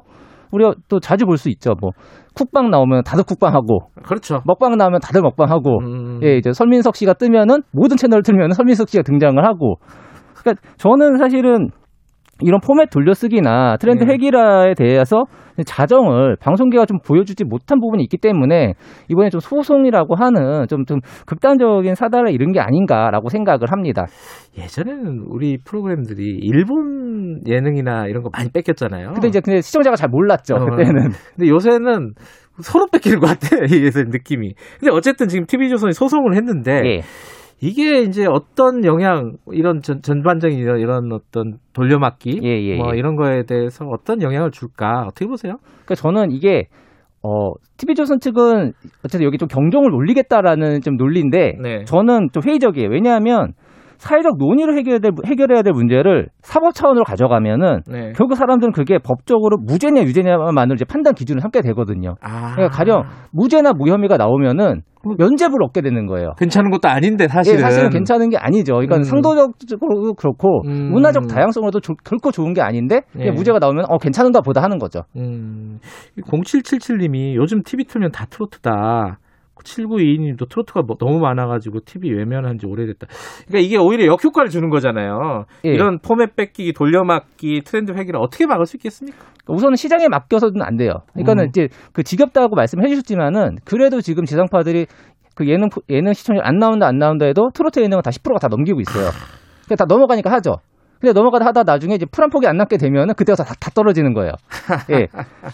우리가 또 자주 볼 수 있죠. 뭐 쿡방 나오면 다들 쿡방하고 그렇죠. 먹방 나오면 다들 먹방하고 음. 예 이제 설민석 씨가 뜨면은 모든 채널을 틀면 설민석 씨가 등장을 하고 그러니까 저는 사실은 이런 포맷 돌려쓰기나 트렌드 네. 회기라에 대해서 자정을 방송계가 좀 보여주지 못한 부분이 있기 때문에 이번에 좀 소송이라고 하는 좀 좀 극단적인 사달에 이른 게 아닌가라고 생각을 합니다. 예전에는 우리 프로그램들이 일본 예능이나 이런 거 많이 뺏겼잖아요. 근데 이제 근데 시청자가 잘 몰랐죠 어, 그때는. 근데 요새는 서로 뺏기는 것 같아. 이게 느낌이. 근데 어쨌든 지금 TV조선이 소송을 했는데 예. 이게 이제 어떤 영향 이런 전, 전반적인 이런, 이런 어떤 돌려막기 예, 예, 뭐 예. 이런 거에 대해서 어떤 영향을 줄까 어떻게 보세요? 그러니까 저는 이게 어 TV조선 측은 어쨌든 여기 좀 경종을 울리겠다라는 좀 논리인데 네. 저는 좀 회의적이에요. 왜냐하면 사회적 논의로 해결해야 될, 해결해야 될 문제를 사법 차원으로 가져가면은 네. 결국 사람들은 그게 법적으로 무죄냐 유죄냐만을 이제 판단 기준을 삼게 되거든요. 아, 그러니까 가령 무죄나 무혐의가 나오면은 면죄부를 얻게 되는 거예요. 괜찮은 것도 아닌데 사실은 예, 사실은 괜찮은 게 아니죠. 그러니까 음. 상도적으로 그렇고 음. 문화적 다양성으로도 조- 결코 좋은 게 아닌데 예. 무죄가 나오면 어 괜찮은가 보다 하는 거죠. 음, 0777님이 요즘 TV 틀면 다 트로트다. 7922님도 트로트가 뭐- 너무 많아가지고 TV 외면한 지 오래됐다. 그러니까 이게 오히려 역효과를 주는 거잖아요. 예. 이런 포맷 뺏기기, 돌려막기, 트렌드 회기를 어떻게 막을 수 있겠습니까? 우선은 시장에 맡겨서는 안 돼요. 그러니까는 음. 이제 그 지겹다고 말씀해 주셨지만은 그래도 지금 지상파들이 그 예능 예능 시청률 안 나온다 안 나온다 해도 트로트 예능은 다 10%가 다 넘기고 있어요. 그러니까 다 넘어가니까 하죠. 근데 넘어가다 하다 나중에 이제 풀 한 폭이 안 남게 되면은 그때 가서 다, 다 떨어지는 거예요. 예.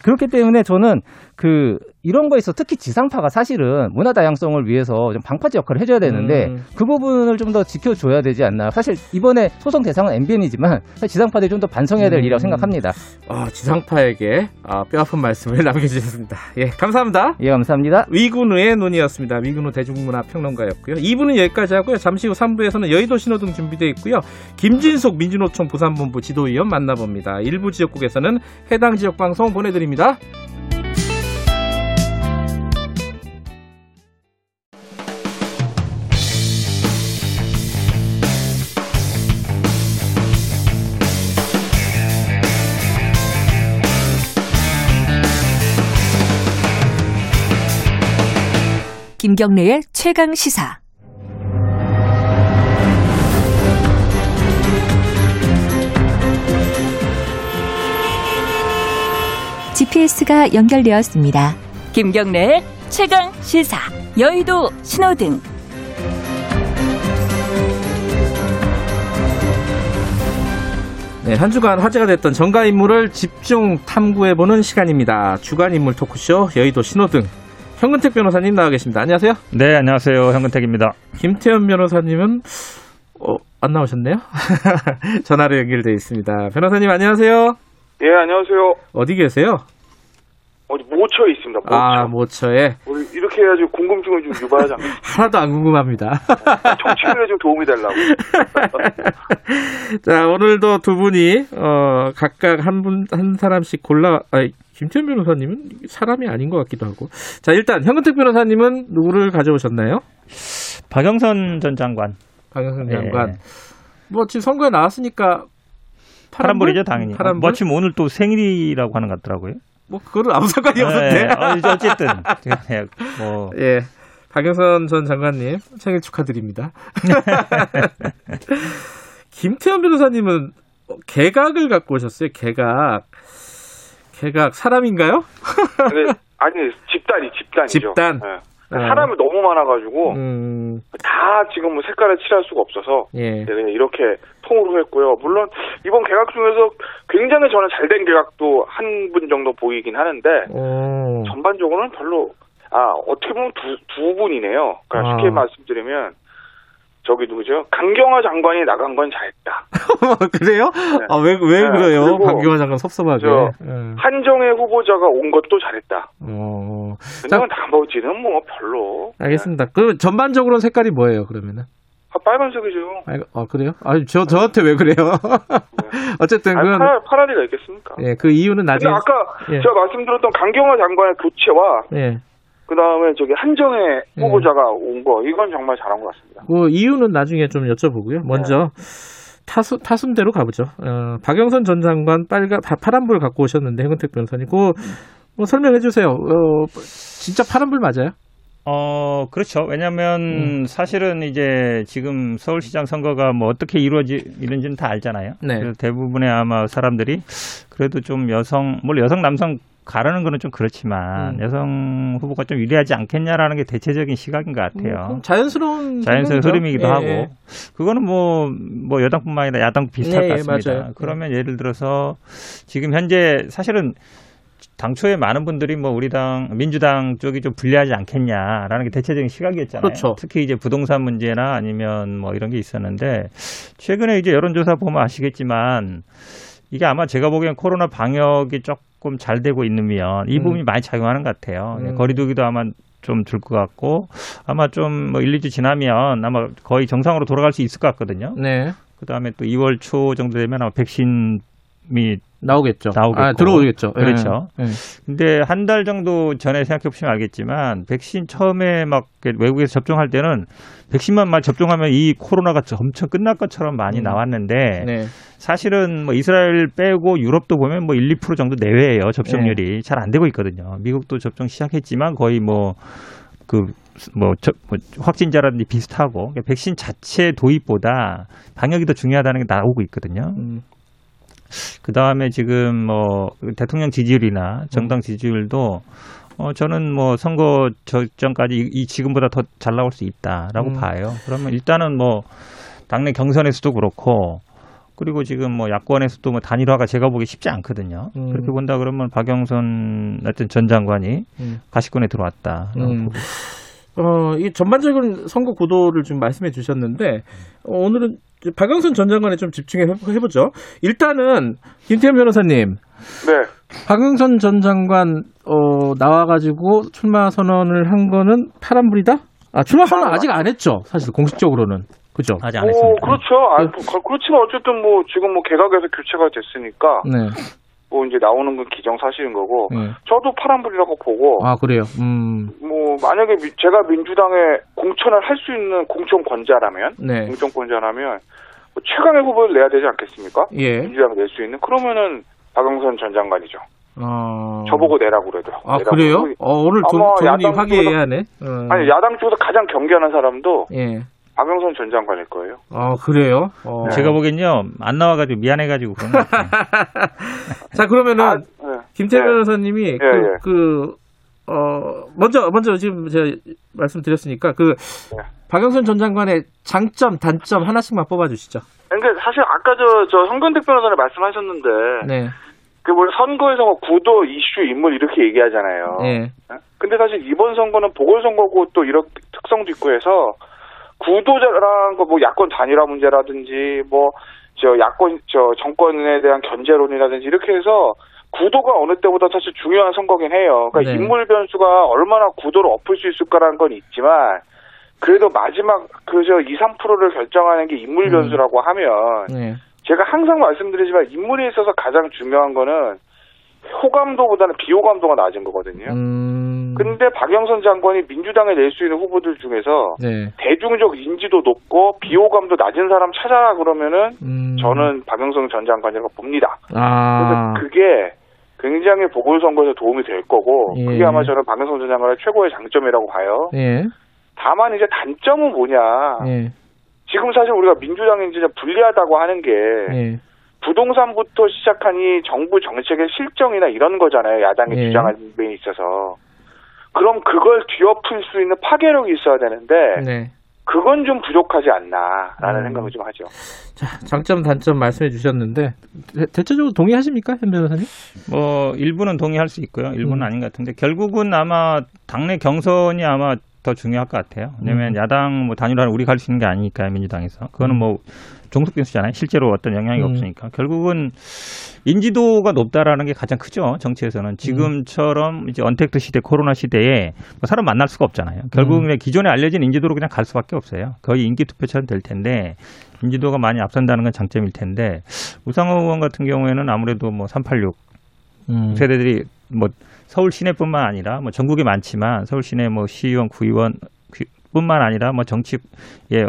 그렇기 때문에 저는 그 이런 거에 있어 특히 지상파가 사실은 문화 다양성을 위해서 좀 방파제 역할을 해줘야 되는데 음. 그 부분을 좀 더 지켜줘야 되지 않나. 사실 이번에 소송 대상은 MBN이지만 지상파들이 좀 더 반성해야 될 음. 일이라고 생각합니다. 아, 지상파에게 아, 뼈아픈 말씀을 남겨주셨습니다. 예, 감사합니다. 예, 감사합니다. 위근우의 논의였습니다. 위근우 대중문화 평론가였고요. 2부는 여기까지 하고요. 잠시 후 3부에서는 여의도 신호등 준비되어 있고요. 김진속 민주노총 부산본부 지도위원 만나봅니다. 일부 지역국에서는 해당 지역 방송 보내드립니다. 김경래의 최강 시사. GPS가 연결되었습니다. 김경래의 최강 시사. 여의도 신호등. 네, 한 주간 화제가 됐던 정가 인물을 집중 탐구해보는 시간입니다. 주간 인물 토크쇼 여의도 신호등. 현근택 변호사님 나와 계십니다. 안녕하세요. 네, 안녕하세요. 현근택입니다. 김태현 변호사님은 어, 안 나오셨네요. 전화로 연결돼 있습니다. 변호사님 안녕하세요. 예, 안녕하세요. 어디 계세요? 어디 모처에 있습니다. 모처. 아, 모처에 우리 이렇게 해야지 궁금증을 좀 유발하지 않겠습니까? 하나도 안 궁금합니다. 정치인에 좀 도움이 되려고. 자, 오늘도 두 분이 어, 각각 한 분 한 사람씩 골라 아니, 김태현 변호사님은 사람이 아닌 것 같기도 하고. 자, 일단 현근택 변호사님은 누구를 가져오셨나요? 박영선 전 장관. 박영선 예. 장관. 뭐 지금 선거에 나왔으니까 파란불 이죠, 당연히. 파란불? 마침 오늘 또 생일이라고 하는 것 같더라고요. 뭐 그거는 아무 상관이 없는데. 네, 어, 이제 어쨌든 네, 뭐 예. 박영선 전 장관님 생일 축하드립니다. 김태현 변호사님은 개각을 갖고 오셨어요. 개각. 개각 사람인가요? 근데 아니 집단이 집단이죠. 집단. 예. 어. 사람이 너무 많아가지고 음, 다 지금 뭐 색깔을 칠할 수가 없어서 예. 네, 그냥 이렇게 통으로 했고요. 물론 이번 개각 중에서 굉장히 저는 잘 된 개각도 한 분 정도 보이긴 하는데 오. 전반적으로는 별로 아 어떻게 보면 두, 두 분이네요. 그러니까 아. 쉽게 말씀드리면 저기 누구죠? 강경화 장관이 나간 건 잘했다. 그래요? 아, 왜, 왜 네, 그래요? 박기화 장관 섭섭하게. 저 예. 한정혜 후보자가 온 것도 잘했다. 어, 근데 나머지는 뭐 별로. 알겠습니다. 그 전반적으로 색깔이 뭐예요, 그러면은? 아, 빨간색이죠. 아, 아, 그래요? 아니, 저, 저한테 왜 그래요? 어쨌든, 아니, 그건, 파란, 파란 리가 있겠습니까? 예, 그 이유는 나중에. 아까 예. 제가 말씀드렸던 강경화 장관의 교체와 예. 그 다음에 저기 한정혜 예. 후보자가 온거 이건 정말 잘한 것 같습니다. 그 이유는 나중에 좀 여쭤보고요. 먼저 타수, 타순대로 가보죠. 어, 박영선 전 장관 빨간 파- 파란불 갖고 오셨는데 해근택 변호사님, 그거 뭐 설명해 주세요. 어, 진짜 파란불 맞아요? 어, 그렇죠. 왜냐면 음. 사실은 이제 지금 서울시장 선거가 뭐 어떻게 이루어지는지는 다 알잖아요. 네. 대부분의 아마 사람들이 그래도 좀 여성, 물론 여성, 남성 가르는 거는 좀 그렇지만 음. 여성 후보가 좀 유리하지 않겠냐라는 게 대체적인 시각인 것 같아요. 뭐 자연스러운 자연스러운. 흐름이기도 예, 하고 예. 그거는 뭐, 뭐 여당뿐만 아니라 야당도 비슷할 예, 것 예, 같습니다. 맞아요. 그러면 예를 들어서 지금 현재 사실은 당초에 많은 분들이 뭐 우리 당 민주당 쪽이 좀 불리하지 않겠냐라는 게 대체적인 시각이었잖아요. 그렇죠. 특히 이제 부동산 문제나 아니면 뭐 이런 게 있었는데 최근에 이제 여론조사 보면 아시겠지만 이게 아마 제가 보기엔 코로나 방역이 조금 잘 되고 있으면 이 음. 부분이 많이 작용하는 것 같아요. 음. 거리두기도 아마 좀줄것 같고 아마 좀뭐 1, 2주 지나면 아마 거의 정상으로 돌아갈 수 있을 것 같거든요. 네. 그다음에 또 2월 초 정도 되면 아마 백신이 나오겠죠. 나오겠고. 아, 들어오겠죠. 예. 그렇죠. 예. 근데 한 달 정도 전에 생각해 보시면 알겠지만 백신 처음에 막 외국에서 접종할 때는 백신만 막 접종하면 이 코로나가 엄청 끝날 것처럼 많이 음. 나왔는데 네. 사실은 뭐 이스라엘 빼고 유럽도 보면 뭐 1, 2% 정도 내외예요. 접종률이 잘안 되고 있거든요. 미국도 접종 시작했지만 거의 뭐 그 뭐, 저, 뭐 확진자라든지 비슷하고 그러니까 백신 자체 도입보다 방역이 더 중요하다는 게 나오고 있거든요. 음. 그 다음에 지금 뭐 대통령 지지율이나 정당 지지율도 어 저는 뭐 선거 적전까지 이, 이 지금보다 더 잘 나올 수 있다라고 음. 봐요. 그러면 일단은 뭐 당내 경선에서도 그렇고 그리고 지금 뭐 야권에서도 뭐 단일화가 제가 보기 쉽지 않거든요. 음. 그렇게 본다 그러면 박영선 하여튼 전 장관이 음. 가시권에 들어왔다. 음. 어, 이 전반적인 선거 구도를 좀 말씀해 주셨는데, 어, 오늘은 박영선 전 장관에 좀 집중해 해보죠. 일단은, 김태현 변호사님, 네. 박영선 전 장관, 어, 나와가지고 출마 선언을 한 거는 파란불이다? 아, 출마 선언 아직 안 했죠. 사실 공식적으로는. 그죠? 아직 뭐 그렇죠. 아, 그- 그렇지만 어쨌든 뭐 지금 뭐 개각에서 교체가 됐으니까 네. 뭐 이제 나오는 건 기정사실인 거고 네. 저도 파란불이라고 보고 아, 그래요. 음, 뭐 만약에 미- 제가 민주당에 공천을 할 수 있는 공천권자라면 네. 공천권자라면 뭐 최강의 후보를 내야 되지 않겠습니까? 예. 민주당이 낼 수 있는 그러면은 박영선 전 장관이죠. 어. 저보고 내라고 그래도. 아, 내라고. 그래요? 어, 오늘 두, 아마 두 분이 야당 화기애애하네. 어. 아니 야당 쪽에서 가장 경계하는 사람도 예. 박영선 전 장관일 거예요. 어, 그래요? 어. 제가 보기엔요 안 나와가지고 미안해가지고 그런 거 같아요. 자, 그러면은, 아, 네. 김태 네. 변호사님이 그, 예, 예. 그, 어, 먼저, 먼저 지금 제가 말씀드렸으니까 그, 네. 박영선 전 장관의 장점, 단점 하나씩만 뽑아주시죠. 그러니까 사실 아까 저, 저 성근택 변호사님 말씀하셨는데, 네. 그뭐 선거에서 뭐 구도, 이슈, 인물 이렇게 얘기하잖아요. 예. 근데 사실 이번 선거는 보궐선거고 또 이런 특성도 있고 해서 구도자랑 뭐 야권 단일화 문제라든지 뭐 저 야권 저 정권에 대한 견제론이라든지 이렇게 해서 구도가 어느 때보다 사실 중요한 선거긴 해요. 그러니까 네. 인물 변수가 얼마나 구도를 엎을 수 있을까라는 건 있지만 그래도 마지막 그저 2, 3%를 결정하는 게 인물 음. 변수라고 하면 네. 제가 항상 말씀드리지만 인물에 있어서 가장 중요한 거는 호감도보다는 비호감도가 낮은 거거든요. 음. 근데 박영선 장관이 민주당에 낼 수 있는 후보들 중에서 네. 대중적 인지도 높고 비호감도 낮은 사람 찾아라 그러면은 음. 저는 박영선 전 장관이라고 봅니다. 아. 그래서 그게 굉장히 보궐선거에서 도움이 될 거고 예. 그게 아마 저는 박영선 전 장관의 최고의 장점이라고 봐요. 예. 다만 이제 단점은 뭐냐? 예. 지금 사실 우리가 민주당이 이제 불리하다고 하는 게 예. 부동산부터 시작하니 정부 정책의 실정이나 이런 거잖아요. 야당이 예. 주장하는 데 있어서. 그럼 그걸 뒤엎을 수 있는 파괴력이 있어야 되는데 네. 그건 좀 부족하지 않나라는 음. 생각을 좀 하죠. 자, 장점, 단점 말씀해 주셨는데, 대- 대체적으로 동의하십니까? 현 변호사님? 뭐 일부는 동의할 수 있고요. 일부는 음. 아닌 것 같은데 결국은 아마 당내 경선이 아마 더 중요할 것 같아요. 왜냐하면 음. 야당 뭐 단일화를 우리 갈수 있는 게 아니니까 민주당에서 그거는 뭐 종속 변수잖아요. 실제로 어떤 영향이 음. 없으니까 결국은 인지도가 높다라는 게 가장 크죠. 정치에서는 지금처럼 이제 언택트 시대, 코로나 시대에 뭐 사람 만날 수가 없잖아요. 결국은 음. 기존에 알려진 인지도로 그냥 갈 수밖에 없어요. 거의 인기 투표처럼 될 텐데 인지도가 많이 앞선다는 건 장점일 텐데 우상호 의원 같은 경우에는 아무래도 뭐 386 음. 세대들이 뭐 서울 시내뿐만 아니라 뭐 전국에 많지만 서울 시내 뭐 시의원, 구의원 그- 뿐만 아니라 뭐 정치에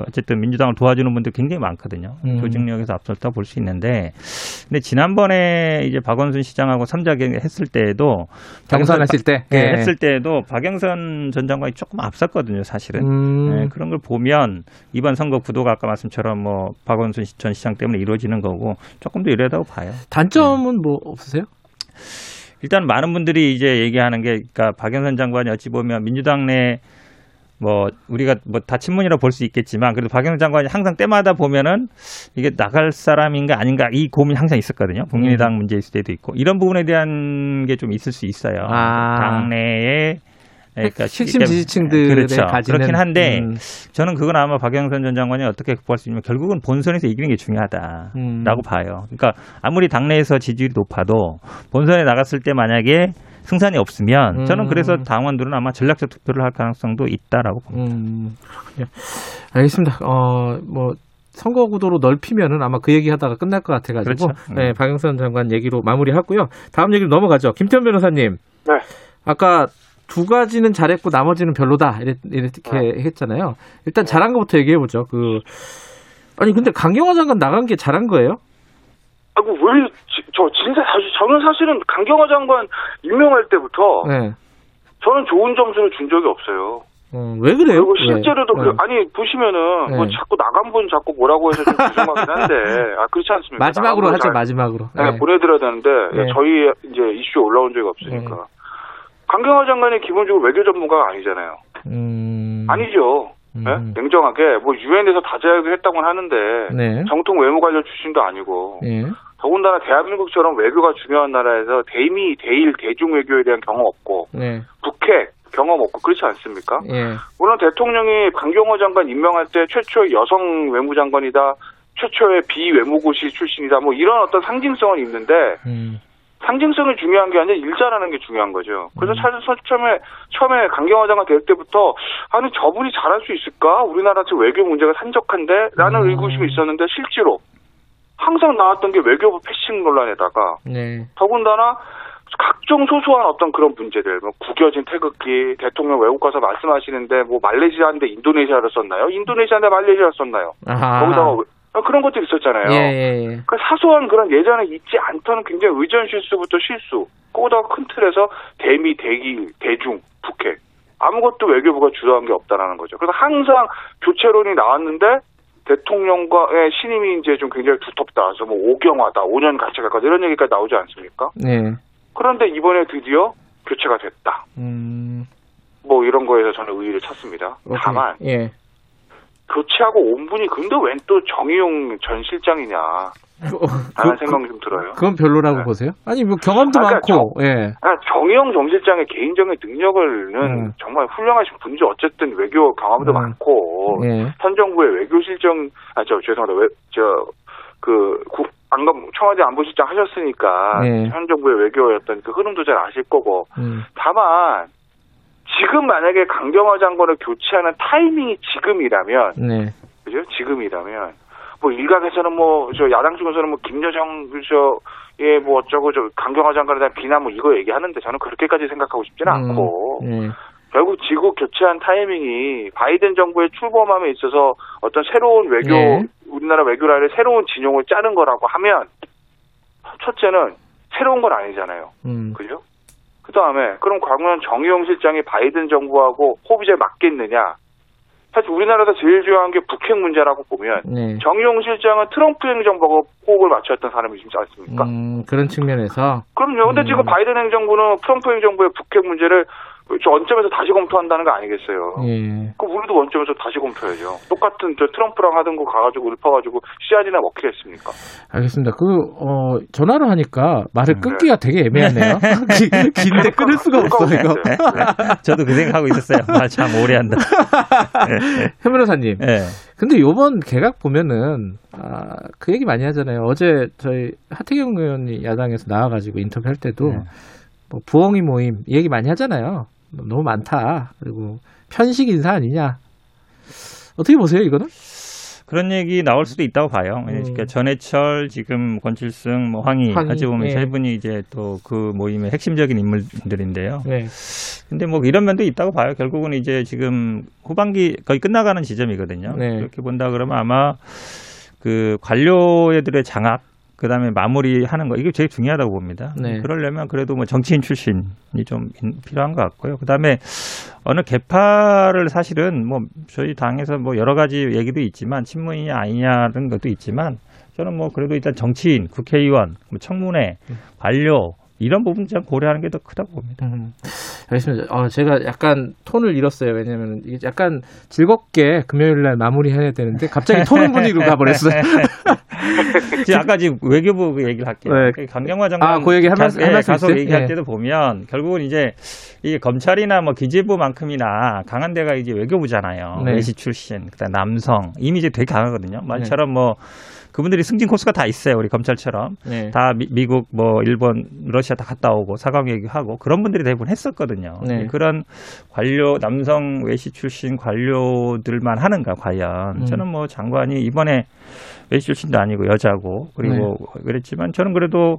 어쨌든 민주당을 도와주는 분들 굉장히 많거든요. 음. 조직력에서 앞섰다 볼 수 있는데 근데 지난번에 이제 박원순 시장하고 삼자경 했을 때에도 경선하실 때? 예, 예. 했을 때에도 박영선 전 장관이 조금 앞섰거든요, 사실은. 음. 예, 그런 걸 보면 이번 선거 구도가 아까 말씀처럼 뭐 박원순 전 시장 때문에 이루어지는 거고 조금 더 이러다고 봐요. 단점은 뭐 없으세요? 일단 많은 분들이 이제 얘기하는 게, 그러니까 박영선 장관이 어찌 보면 민주당 내 뭐 우리가 뭐 다 친문이라 볼 수 있겠지만 그래도 박영선 장관이 항상 때마다 보면은 이게 나갈 사람인가 아닌가 이 고민이 항상 있었거든요. 국민의당 문제 있을 때도 있고 이런 부분에 대한 게 좀 있을 수 있어요. 아. 당내에 그러니까 핵심 때문에. 지지층들의 그렇죠. 가지는 그렇긴 한데 음. 저는 그건 아마 박영선 전 장관이 어떻게 극복할 수 있냐면 결국은 본선에서 이기는 게 중요하다라고 음. 봐요. 그러니까 아무리 당내에서 지지율이 높아도 본선에 나갔을 때 만약에 승산이 없으면 저는 음. 그래서 당원들은 아마 전략적 투표를 할 가능성도 있다라고 봅니다. 음, 그렇군요. 알겠습니다. 어, 뭐, 선거 구도로 넓히면은 아마 그 얘기 하다가 끝날 것 같아가지고, 그렇죠. 네, 박영선 장관 얘기로 마무리하고요. 다음 얘기로 넘어가죠. 김태현 변호사님. 네. 아까 두 가지는 잘했고 나머지는 별로다. 이렇게, 이렇게 했잖아요. 일단 잘한 것부터 얘기해 보죠. 그, 아니, 근데 강경화 장관 나간 게 잘한 거예요? 아이고 왜저 진짜 사실 저는 사실은 강경화 장관 임명할 때부터 네. 저는 좋은 점수를 준 적이 없어요. 어, 왜 그래요? 그리고 왜? 실제로도 그, 네. 아니 보시면은 뭐 네. 자꾸 나간 분 자꾸 뭐라고 해서 좀 죄송하긴 한데 아 그렇지 않습니까? 마지막으로 하죠, 잘- 마지막으로. 네, 네. 보내드려야 되는데 네. 저희 이제 이슈 올라온 적이 없으니까 강경화 장관이 기본적으로 외교 전문가가 아니잖아요. 음. 아니죠. 음. 예? 냉정하게 뭐 유엔에서 다자역을 했다고는 하는데 네. 정통 외무 관련 출신도 아니고 예. 더군다나 대한민국처럼 외교가 중요한 나라에서 대미, 대일, 대중 외교에 대한 경험 없고 네. 북핵 경험 없고 그렇지 않습니까? 예. 물론 대통령이 강경호 장관 임명할 때 최초의 여성 외무장관이다, 최초의 비외무고시 출신이다, 뭐 이런 어떤 상징성은 있는데 음. 상징성이 중요한 게 아니라 일 잘하는 게 중요한 거죠. 그래서 음. 사실 서- 처음에 처음에 강경화 장관 될 때부터 아니 저분이 잘할 수 있을까? 우리나라 지금 외교 문제가 산적한데라는 음. 의구심이 있었는데 실제로 항상 나왔던 게 외교부 패싱 논란에다가 네. 더군다나 각종 소소한 어떤 그런 문제들, 뭐 구겨진 태극기, 대통령 외국 가서 말씀하시는데 뭐 말레이시아인데 인도네시아를 썼나요? 인도네시아인데 말레이시아를 썼나요? 아하. 거기다가 그런 것들이 있었잖아요. 예, 예, 예. 그 사소한 그런 예전에 있지 않던 굉장히 의전 실수부터 실수, 거기다가 큰 틀에서 대미, 대기, 대중, 북핵 아무것도 외교부가 주도한 게 없다라는 거죠. 그래서 항상 교체론이 나왔는데 대통령과의 신임이 이제 좀 굉장히 두텁다. 그래서 뭐 오경화다, 5년 같이 갈 거다 이런 얘기까지 나오지 않습니까? 네. 그런데 이번에 드디어 교체가 됐다. 음. 뭐 이런 거에서 저는 의의를 찾습니다. 오케이. 다만 예. 교체하고 온 분이 근데 웬 또 정의용 전 실장이냐 라는 생각이 좀 들어요. 그건 별로라고 보세요? 아니 뭐 경험도 아, 그러니까 많고. 예. 아, 정의용 정 실장의 개인적인 능력을는 음. 정말 훌륭하신 분이지 어쨌든 외교 경험도 음. 많고 예. 현 정부의 외교 실정 아 저 죄송합니다 외, 저그 안감 청와대 안보실장 하셨으니까 네. 현 정부의 외교였던 그 흐름도 잘 아실 거고 음. 다만 지금 만약에 강경화 장관을 교체하는 타이밍이 지금이라면 네. 그죠? 지금이라면 뭐 일각에서는 뭐 저 야당 중에서는 뭐 김여정 저예뭐 어쩌고 저 강경화 장관에 대한 비난 뭐 이거 얘기하는데 저는 그렇게까지 생각하고 싶지는 음. 않고 예. 결국 지구 교체한 타이밍이 바이든 정부의 출범함에 있어서 어떤 새로운 외교 네. 우리나라 외교라를 새로운 진용을 짜는 거라고 하면 첫째는 새로운 건 아니잖아요. 음. 그죠? 그 다음에, 그럼 과연 정의용 실장이 바이든 정부하고 호흡이 잘 맞겠느냐? 사실 우리나라에서 제일 중요한 게 북핵 문제라고 보면, 네. 정의용 실장은 트럼프 행정부하고 호흡을 맞췄던 사람이지 않습니까? 음, 그런 측면에서 그럼요. 근데 음. 지금 바이든 행정부는 트럼프 행정부의 북핵 문제를 저 원점에서 다시 검토한다는 거 아니겠어요? 예. 그 우리도 원점에서 다시 검토해야죠. 똑같은 저 트럼프랑 하던 거 가가지고 읊어가지고 씨앗이나 먹히겠습니까? 알겠습니다. 그, 어, 전화로 하니까 음, 말을 끊기가 되게 애매하네요. 기- 긴데 끊을 수가 없어, 이거. 저도 그 생각하고 있었어요. 말참 오래 한다. 현 변호사님. 예. 근데 요번 개각 보면은, 아, 그 얘기 많이 하잖아요. 어제 저희 하태경 의원이 야당에서 나와가지고 인터뷰 할 때도, 네. 뭐 부엉이 모임 얘기 많이 하잖아요. 너무 많다. 그리고 편식 인사 아니냐. 어떻게 보세요, 이거는? 그런 얘기 나올 수도 있다고 봐요. 음. 그러니까 전해철, 지금 권칠승, 뭐 황희, 황희, 어찌 보면 예. 세 분이 이제 또 그 모임의 핵심적인 인물들인데요. 네. 근데 뭐 이런 면도 있다고 봐요. 결국은 이제 지금 후반기 거의 끝나가는 지점이거든요. 네. 그렇게 본다 그러면 아마 그 관료애들의 장악 그다음에 마무리하는 거 이게 제일 중요하다고 봅니다. 네. 그러려면 그래도 뭐 정치인 출신이 좀 인- 필요한 것 같고요. 그다음에 어느 개파를 사실은 뭐 저희 당에서 뭐 여러 가지 얘기도 있지만 친문이냐 아니냐는 것도 있지만 저는 뭐 그래도 일단 정치인, 국회의원, 뭐 청문회, 관료 이런 부분 좀 고려하는 게 더 크다고 봅니다. 음, 알겠습니다. 어, 제가 약간 톤을 잃었어요. 왜냐면 이게 약간 즐겁게 금요일 날 마무리해야 되는데 갑자기 토론 분위기로 가버렸어요. 지금 아까 지금 외교부 그 얘기를 할게요. 네. 그 강경화 장관 아, 그 얘기 한 예, 가서 있어요? 얘기할 예. 때도 보면 결국은 이제 이게 검찰이나 뭐 기재부만큼이나 강한 데가 이제 외교부잖아요. 네. 외시 출신, 그다음 남성 이미지 되게 강하거든요. 말처럼 뭐 그분들이 승진 코스가 다 있어요. 우리 검찰처럼 네. 다 미, 국뭐 일본, 러시아 다 갔다 오고 사강 얘기하고 그런 분들이 대부분 했었거든요. 네. 그런 관료 남성 외시 출신 관료들만 하는가 과연? 음. 저는 뭐 장관이 이번에 외시 출신도 아니고 여자고 그리고 네. 그랬지만 저는 그래도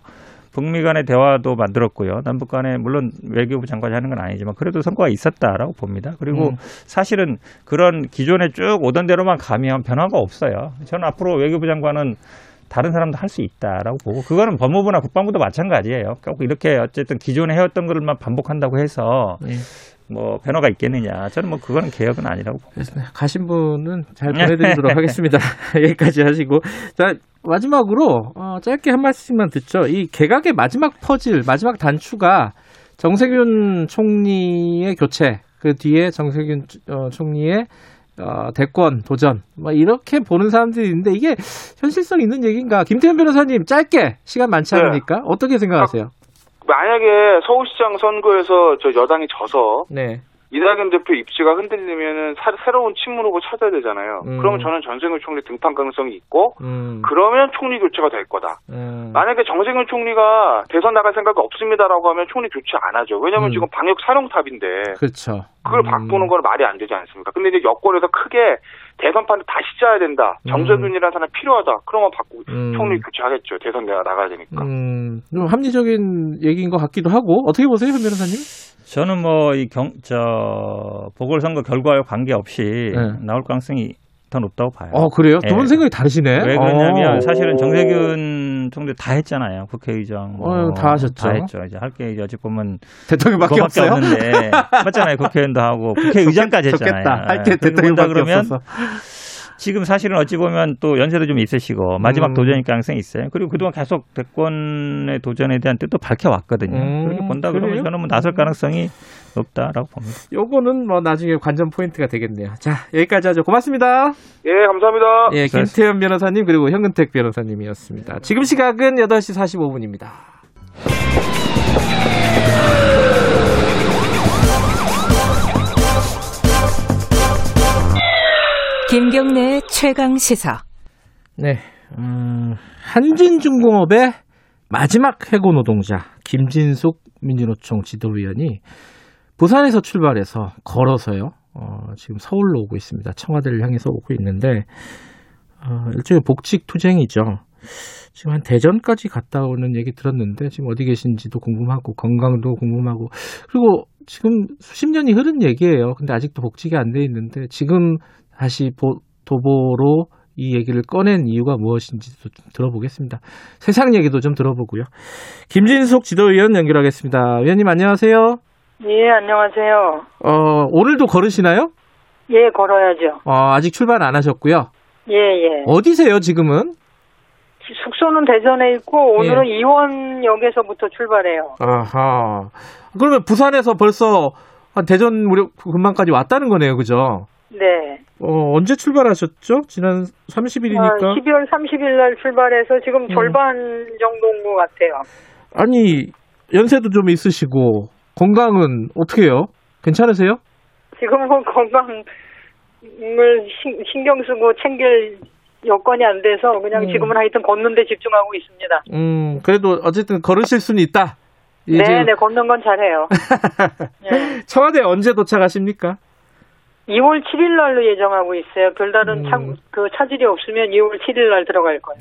북미 간의 대화도 만들었고요. 남북 간에 물론 외교부 장관이 하는 건 아니지만 그래도 성과가 있었다라고 봅니다. 그리고 음. 사실은 그런 기존에 쭉 오던 대로만 가면 변화가 없어요. 저는 앞으로 외교부 장관은 다른 사람도 할 수 있다라고 보고 그거는 법무부나 국방부도 마찬가지예요. 꼭 이렇게 어쨌든 기존에 해왔던 것만 반복한다고 해서 네. 뭐 변화가 있겠느냐. 저는 뭐 그거는 개혁은 아니라고 봅니다. 가신 분은 잘 보내드리도록 하겠습니다. 여기까지 하시고. 자, 마지막으로, 어, 짧게 한 말씀만 듣죠. 이 개각의 마지막 퍼즐, 마지막 단추가 정세균 총리의 교체, 그 뒤에 정세균 어, 총리의 어, 대권 도전 뭐 이렇게 보는 사람들이 있는데 이게 현실성 있는 얘기인가? 김태현 변호사님 짧게 시간 많지 네. 않으니까 어떻게 생각하세요? 만약에 서울시장 선거에서 저 여당이 져서 네. 이낙연 대표 입지가 흔들리면은 사- 새로운 친문 후보 찾아야 되잖아요. 음. 그러면 저는 전생훈 총리 등판 가능성이 있고 음. 그러면 총리 교체가 될 거다. 음. 만약에 정세균 총리가 대선 나갈 생각이 없습니다라고 하면 총리 교체 안 하죠. 왜냐하면 음. 지금 방역 사령탑인데 그렇죠. 그걸 음. 바꾸는 건 말이 안 되지 않습니까? 근데 이제 여권에서 크게 대선판을 다시 짜야 된다. 정세균이라는 사람 필요하다. 그러면 바꾸고 음. 총리 교체하겠죠. 대선 내가 나가야 되니까. 음, 좀 합리적인 얘기인 것 같기도 하고 어떻게 보세요, 현 변호사님? 저는 뭐 이 경 저 보궐선거 결과와 관계없이 네. 나올 가능성이 더 높다고 봐요. 어 그래요? 두 예. 분 생각이 다르시네. 왜 그러냐면 어. 사실은 정세균 총리 다 했잖아요. 국회의장. 뭐 어, 다 하셨죠. 다 했죠. 이제 할 게 이제 어찌 보면 대통령밖에 없어요. 없는데 맞잖아요. 국회의원도 하고 국회의장까지 했잖아요. 좋겠다. 할게 예. 그리고 대통령밖에 그러면 없어서. 지금 사실은 어찌 보면 또 연세도 좀 있으시고 마지막 음. 도전일 가능성이 있어요. 그리고 그동안 계속 대권의 도전에 대한 뜻도 밝혀왔거든요. 음, 그렇게 본다 그러면? 저는 뭐 나설 가능성이 높다라고 봅니다. 요거는 뭐 나중에 관전 포인트가 되겠네요. 자, 여기까지 하죠. 고맙습니다. 예, 감사합니다. 예, 김태현 변호사님 그리고 현근택 변호사님이었습니다. 지금 시각은 8시 45분입니다. 김경래 최강 시사. 네. 음, 한진중공업의 마지막 해고 노동자 김진숙 민주노총 지도위원이 부산에서 출발해서 걸어서요. 어, 지금 서울로 오고 있습니다. 청와대를 향해서 오고 있는데 어, 일종의 복직 투쟁이죠. 지금 한 대전까지 갔다 오는 얘기 들었는데 지금 어디 계신지도 궁금하고 건강도 궁금하고 그리고 지금 수십 년이 흐른 얘기예요. 근데 아직도 복직이 안 돼 있는데 지금 다시 보- 도보로 이 얘기를 꺼낸 이유가 무엇인지도 좀 들어보겠습니다. 세상 얘기도 좀 들어보고요. 김진숙 지도위원 연결하겠습니다. 위원님 안녕하세요. 예, 안녕하세요. 어, 오늘도 걸으시나요? 예, 걸어야죠. 어, 아직 출발 안 하셨고요. 예, 예. 어디세요, 지금은? 숙소는 대전에 있고 오늘은 이원역에서부터 출발해요. 아하. 그러면 부산에서 벌써 한 대전 무렵 근방까지 왔다는 거네요, 그죠? 네. 어, 언제 출발하셨죠? 지난 30일이니까. 아, 12월 30일 날 출발해서 지금 음. 절반 정도인 것 같아요. 아니, 연세도 좀 있으시고, 건강은 어떻게 해요? 괜찮으세요? 지금은 건강을 신, 신경 쓰고 챙길 여건이 안 돼서 그냥 음. 지금은 하여튼 걷는 데 집중하고 있습니다. 음, 그래도 어쨌든 걸으실 수는 있다. 이 네, 지금 네, 걷는 건 잘해요. 네. 청와대 언제 도착하십니까? 2월 7일 날로 예정하고 있어요. 별다른 음. 차, 그 차질이 없으면 2월 7일 날 들어갈 거예요.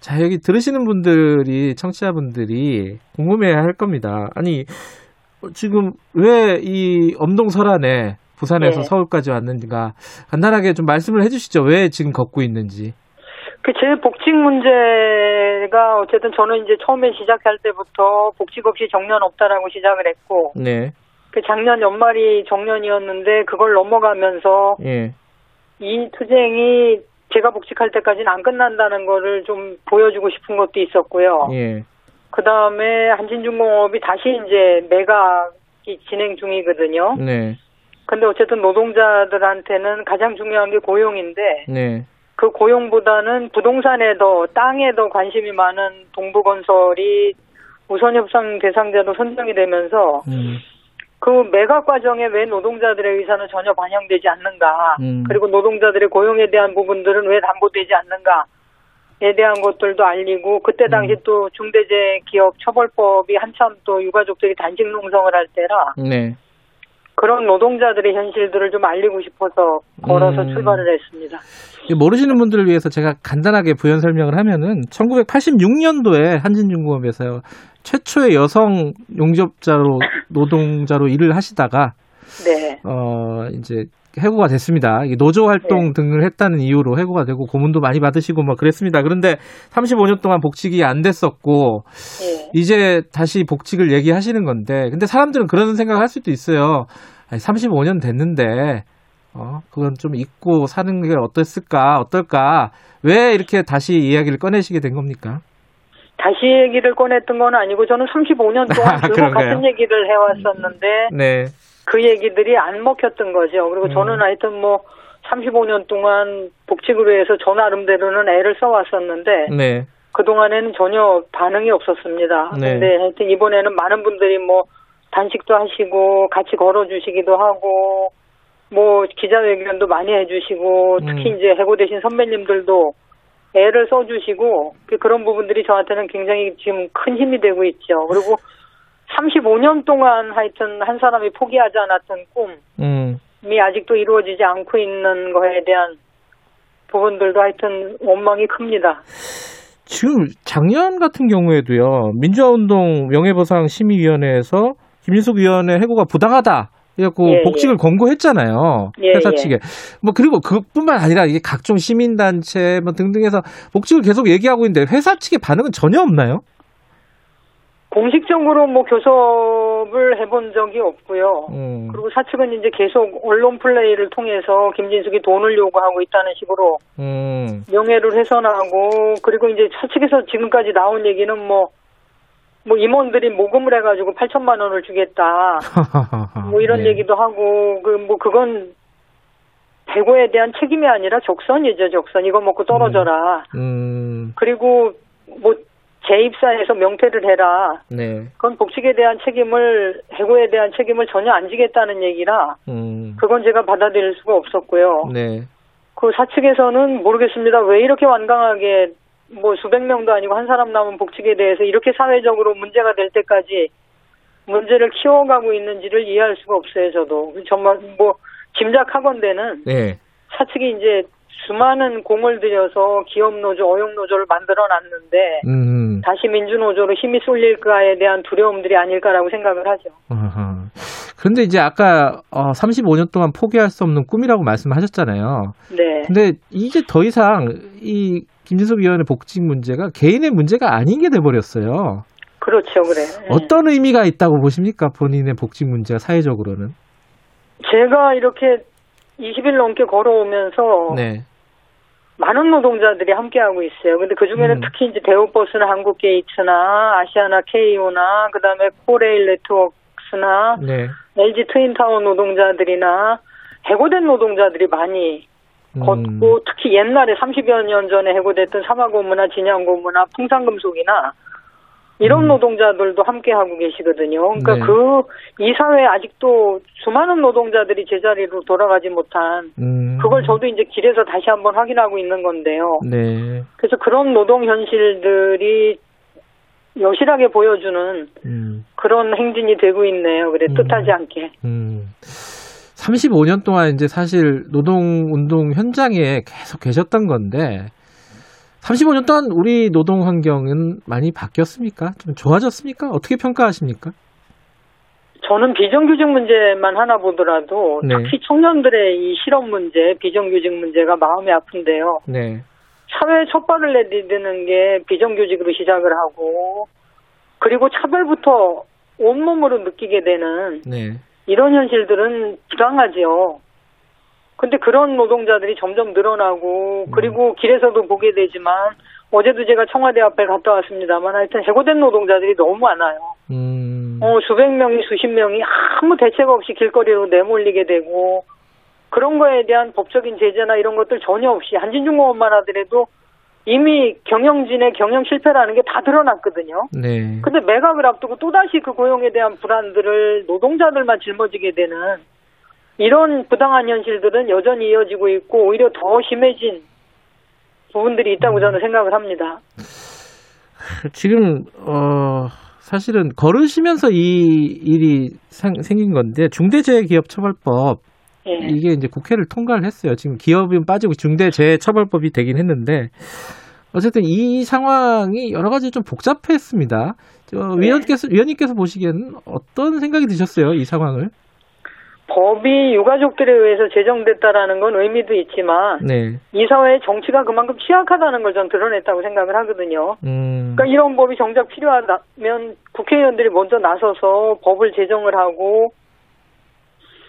자, 여기 들으시는 분들이, 청취자분들이 궁금해 할 겁니다. 아니, 어, 지금 왜 이 엄동설안에 부산에서 네. 서울까지 왔는지가 간단하게 좀 말씀을 해주시죠. 왜 지금 걷고 있는지. 그제 복직 문제가 어쨌든 저는 이제 처음에 시작할 때부터 복직 없이 정년 없다라고 시작을 했고 네. 그 작년 연말이 정년이었는데 그걸 넘어가면서 예. 이 투쟁이 제가 복직할 때까지는 안 끝난다는 거를 좀 보여주고 싶은 것도 있었고요. 예. 그 다음에 한진중공업이 다시 이제 매각이 진행 중이거든요. 네. 근데 어쨌든 노동자들한테는 가장 중요한 게 고용인데 네. 그 고용보다는 부동산에 더 땅에 더 관심이 많은 동부건설이 우선 협상 대상자로 선정이 되면서 음. 그 매각 과정에 왜 노동자들의 의사는 전혀 반영되지 않는가 음. 그리고 노동자들의 고용에 대한 부분들은 왜 담보되지 않는가 에 대한 것들도 알리고 그때 당시 음. 또 중대재해기업처벌법이 한참 또 유가족들이 단식 농성을 할 때라 네. 그런 노동자들의 현실들을 좀 알리고 싶어서 걸어서 음. 출발을 했습니다. 모르시는 분들을 위해서 제가 간단하게 부연 설명을 하면은 1986년도에 한진중공업에서 최초의 여성 용접자로 노동자로 일을 하시다가 네. 어 이제 해고가 됐습니다. 노조 활동 등을 했다는 이유로 해고가 되고 고문도 많이 받으시고 뭐 그랬습니다. 그런데 35년 동안 복직이 안 됐었고 예. 이제 다시 복직을 얘기하시는 건데 근데 사람들은 그런 생각을 할 수도 있어요. 아니, 35년 됐는데 어 그건 좀 잊고 사는 게 어땠을까 어떨까 왜 이렇게 다시 이야기를 꺼내시게 된 겁니까? 다시 얘기를 꺼냈던 건 아니고 저는 35년 동안 계속 그런가요? 같은 얘기를 해왔었는데 네. 그 얘기들이 안 먹혔던 거죠. 그리고 저는 음. 하여튼 뭐 35년 동안 복직으로 해서 저 나름대로는 애를 써왔었는데 네. 그동안에는 전혀 반응이 없었습니다. 네. 근데 하여튼 이번에는 많은 분들이 뭐 단식도 하시고 같이 걸어주시기도 하고 뭐 기자회견도 많이 해주시고 특히 음. 이제 해고되신 선배님들도 애를 써주시고 그- 그런 부분들이 저한테는 굉장히 지금 큰 힘이 되고 있죠. 그리고 35년 동안 하여튼 한 사람이 포기하지 않았던 꿈이 음. 아직도 이루어지지 않고 있는 거에 대한 부분들도 하여튼 원망이 큽니다. 지금 작년 같은 경우에도요 민주화운동 명예보상 심의위원회에서 김인숙 위원의 해고가 부당하다. 그래갖고 예, 복직을 권고했잖아요. 예, 회사 예. 측에. 뭐 그리고 그뿐만 아니라 이게 각종 시민단체 뭐 등등해서 복직을 계속 얘기하고 있는데 회사 측의 반응은 전혀 없나요? 공식적으로 뭐 교섭을 해본 적이 없고요. 음. 그리고 사측은 이제 계속 언론 플레이를 통해서 김진숙이 돈을 요구하고 있다는 식으로 음. 명예를 훼손하고 그리고 이제 사측에서 지금까지 나온 얘기는 뭐, 뭐 임원들이 모금을 해가지고 8천만 원을 주겠다. 뭐 이런 네. 얘기도 하고 그 뭐 그건 대고에 대한 책임이 아니라 적선이죠 적선 이거 먹고 떨어져라. 음. 그리고 뭐 재입사해서 명퇴를 해라. 네. 그건 복직에 대한 책임을 해고에 대한 책임을 전혀 안 지겠다는 얘기라 음. 그건 제가 받아들일 수가 없었고요. 네. 그 사측에서는 모르겠습니다. 왜 이렇게 완강하게 뭐 수백 명도 아니고 한 사람 남은 복직에 대해서 이렇게 사회적으로 문제가 될 때까지 문제를 키워가고 있는지를 이해할 수가 없어요. 저도 정말 뭐 짐작하건대는 네. 사측이 이제 수많은 공을 들여서 기업 노조, 어용 노조를 만들어 놨는데 음. 다시 민주 노조로 힘이 쏠릴까에 대한 두려움들이 아닐까라고 생각을 하죠. 그런데 이제 아까 어, 35년 동안 포기할 수 없는 꿈이라고 말씀하셨잖아요. 네. 근데 이제 더 이상 이 김진석 위원의 복직 문제가 개인의 문제가 아닌 게 돼버렸어요. 그렇죠, 그래. 어떤 의미가 있다고 보십니까? 본인의 복직 문제가 사회적으로는? 제가 이렇게 20일 넘게 걸어오면서 네. 많은 노동자들이 함께하고 있어요. 근데 그 중에는 음. 특히 이제 대우버스나 한국게이츠나 아시아나 KO나 그다음에 코레일 네트워크스나 네. LG 트윈타워 노동자들이나 해고된 노동자들이 많이 음. 걷고 특히 옛날에 30여 년 전에 해고됐던 사마고무나 진양고무나 풍산금속이나 이런 노동자들도 함께 하고 계시거든요. 그러니까 음. 네. 그이 사회에 아직도 수많은 노동자들이 제자리로 돌아가지 못한 음. 그걸 저도 이제 길에서 다시 한번 확인하고 있는 건데요. 네. 그래서 그런 노동 현실들이 여실하게 보여주는 음. 그런 행진이 되고 있네요. 그래 뜻하지 않게. 음. 35년 동안 이제 사실 노동 운동 현장에 계속 계셨던 건데, 35년 동안 우리 노동 환경은 많이 바뀌었습니까? 좀 좋아졌습니까? 어떻게 평가하십니까? 저는 비정규직 문제만 하나 보더라도 네. 특히 청년들의 이 실업 문제, 비정규직 문제가 마음이 아픈데요. 네. 사회에 첫 발을 내디드는 게 비정규직으로 시작을 하고 그리고 차별부터 온몸으로 느끼게 되는 네. 이런 현실들은 부당하지요. 근데 그런 노동자들이 점점 늘어나고 그리고 길에서도 보게 되지만 어제도 제가 청와대 앞에 갔다 왔습니다만 하여튼 해고된 노동자들이 너무 많아요. 음. 어, 수백 명이 수십 명이 아무 대책 없이 길거리로 내몰리게 되고 그런 거에 대한 법적인 제재나 이런 것들 전혀 없이 한진중공업만 하더라도 이미 경영진의 경영 실패라는 게 다 드러났거든요. 네. 근데 매각을 앞두고 또다시 그 고용에 대한 불안들을 노동자들만 짊어지게 되는 이런 부당한 현실들은 여전히 이어지고 있고 오히려 더 심해진 부분들이 있다고 저는 생각을 합니다. 지금, 어, 사실은 걸으시면서 이 일이 생, 생긴 건데, 중대재해기업처벌법, 예. 이게 이제 국회를 통과를 했어요. 지금 기업은 빠지고 중대재해처벌법이 되긴 했는데 어쨌든 이 상황이 여러 가지 좀 복잡했습니다. 저 위원께서 위원님께서 보시기에는 어떤 생각이 드셨어요? 이 상황을? 법이 유가족들에 의해서 제정됐다라는 건 의미도 있지만 네. 이 사회의 정치가 그만큼 취약하다는 걸 전 드러냈다고 생각을 하거든요. 음. 그러니까 이런 법이 정작 필요하다면 국회의원들이 먼저 나서서 법을 제정을 하고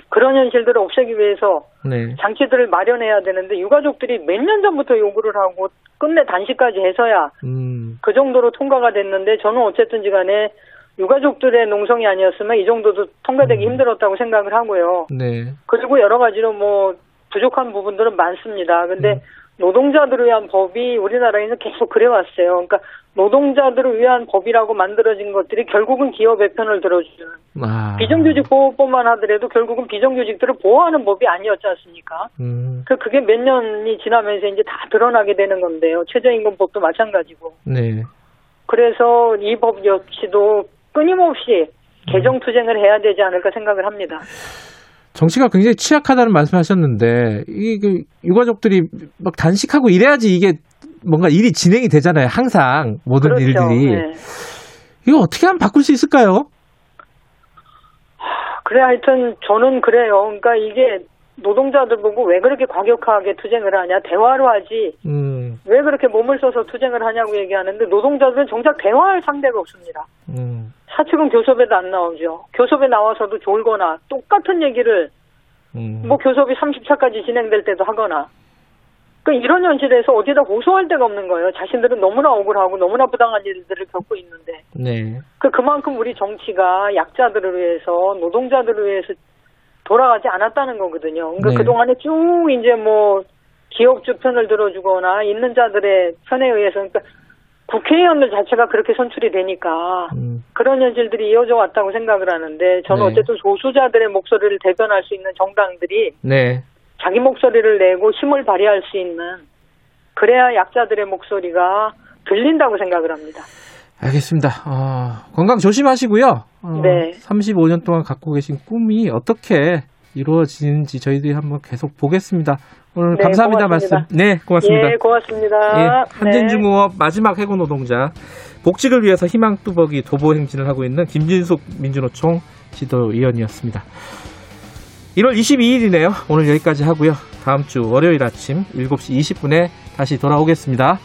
그런 현실들을 없애기 위해서 네. 장치들을 마련해야 되는데 유가족들이 몇 년 전부터 요구를 하고 끝내 단식까지 해서야 음. 그 정도로 통과가 됐는데 저는 어쨌든지 간에 유가족들의 농성이 아니었으면 이 정도도 통과되기 힘들었다고 생각을 하고요. 네. 그리고 여러 가지로 뭐 부족한 부분들은 많습니다. 근데 노동자들을 위한 법이 우리나라에는 계속 그래왔어요. 그러니까 노동자들을 위한 법이라고 만들어진 것들이 결국은 기업의 편을 들어주는 아, 비정규직 보호법만 하더라도 결국은 비정규직들을 보호하는 법이 아니었지 않습니까? 음, 그 그게 몇 년이 지나면서 이제 다 드러나게 되는 건데요. 최저임금법도 마찬가지고. 네. 그래서 이 법 역시도 끊임없이 개정 투쟁을 해야 되지 않을까 생각을 합니다. 정치가 굉장히 취약하다는 말씀하셨는데 이 그 유가족들이 막 단식하고 이래야지 이게 뭔가 일이 진행이 되잖아요. 항상 모든 그렇죠. 일들이 네. 이거 어떻게 하면 바꿀 수 있을까요? 그래 하여튼 저는 그래요. 그러니까 이게 노동자들 보고 왜 그렇게 과격하게 투쟁을 하냐 대화로 하지 음, 왜 그렇게 몸을 써서 투쟁을 하냐고 얘기하는데 노동자들은 정작 대화할 상대가 없습니다. 음, 사측은 교섭에도 안 나오죠. 교섭에 나와서도 졸거나 똑같은 얘기를 음. 뭐 교섭이 30차까지 진행될 때도 하거나 그 이런 현실에서 어디다 호소할 데가 없는 거예요. 자신들은 너무나 억울하고 너무나 부당한 일들을 겪고 있는데 네. 그 그만큼 우리 정치가 약자들을 위해서 노동자들을 위해서 돌아가지 않았다는 거거든요. 그러니까 네. 그동안에 쭉 이제 뭐 기업주 편을 들어주거나 있는 자들의 편에 의해서 그러니까 국회의원들 자체가 그렇게 선출이 되니까 음, 그런 현실들이 이어져 왔다고 생각을 하는데 저는 네. 어쨌든 소수자들의 목소리를 대변할 수 있는 정당들이 네. 자기 목소리를 내고 힘을 발휘할 수 있는 그래야 약자들의 목소리가 들린다고 생각을 합니다. 알겠습니다. 어, 건강 조심하시고요. 어, 네. 35년 동안 갖고 계신 꿈이 어떻게 이루어지는지 저희들이 한번 계속 보겠습니다. 오늘 네, 감사합니다 고맙습니다. 말씀. 네, 고맙습니다. 예, 고맙습니다. 예, 네. 한진중공업 마지막 해고 노동자 복직을 위해서 희망 뚜벅이 도보 행진을 하고 있는 김진숙 민주노총 지도위원이었습니다. 1월 22일이네요. 오늘 여기까지 하고요. 다음 주 월요일 아침 7시 20분에 다시 돌아오겠습니다.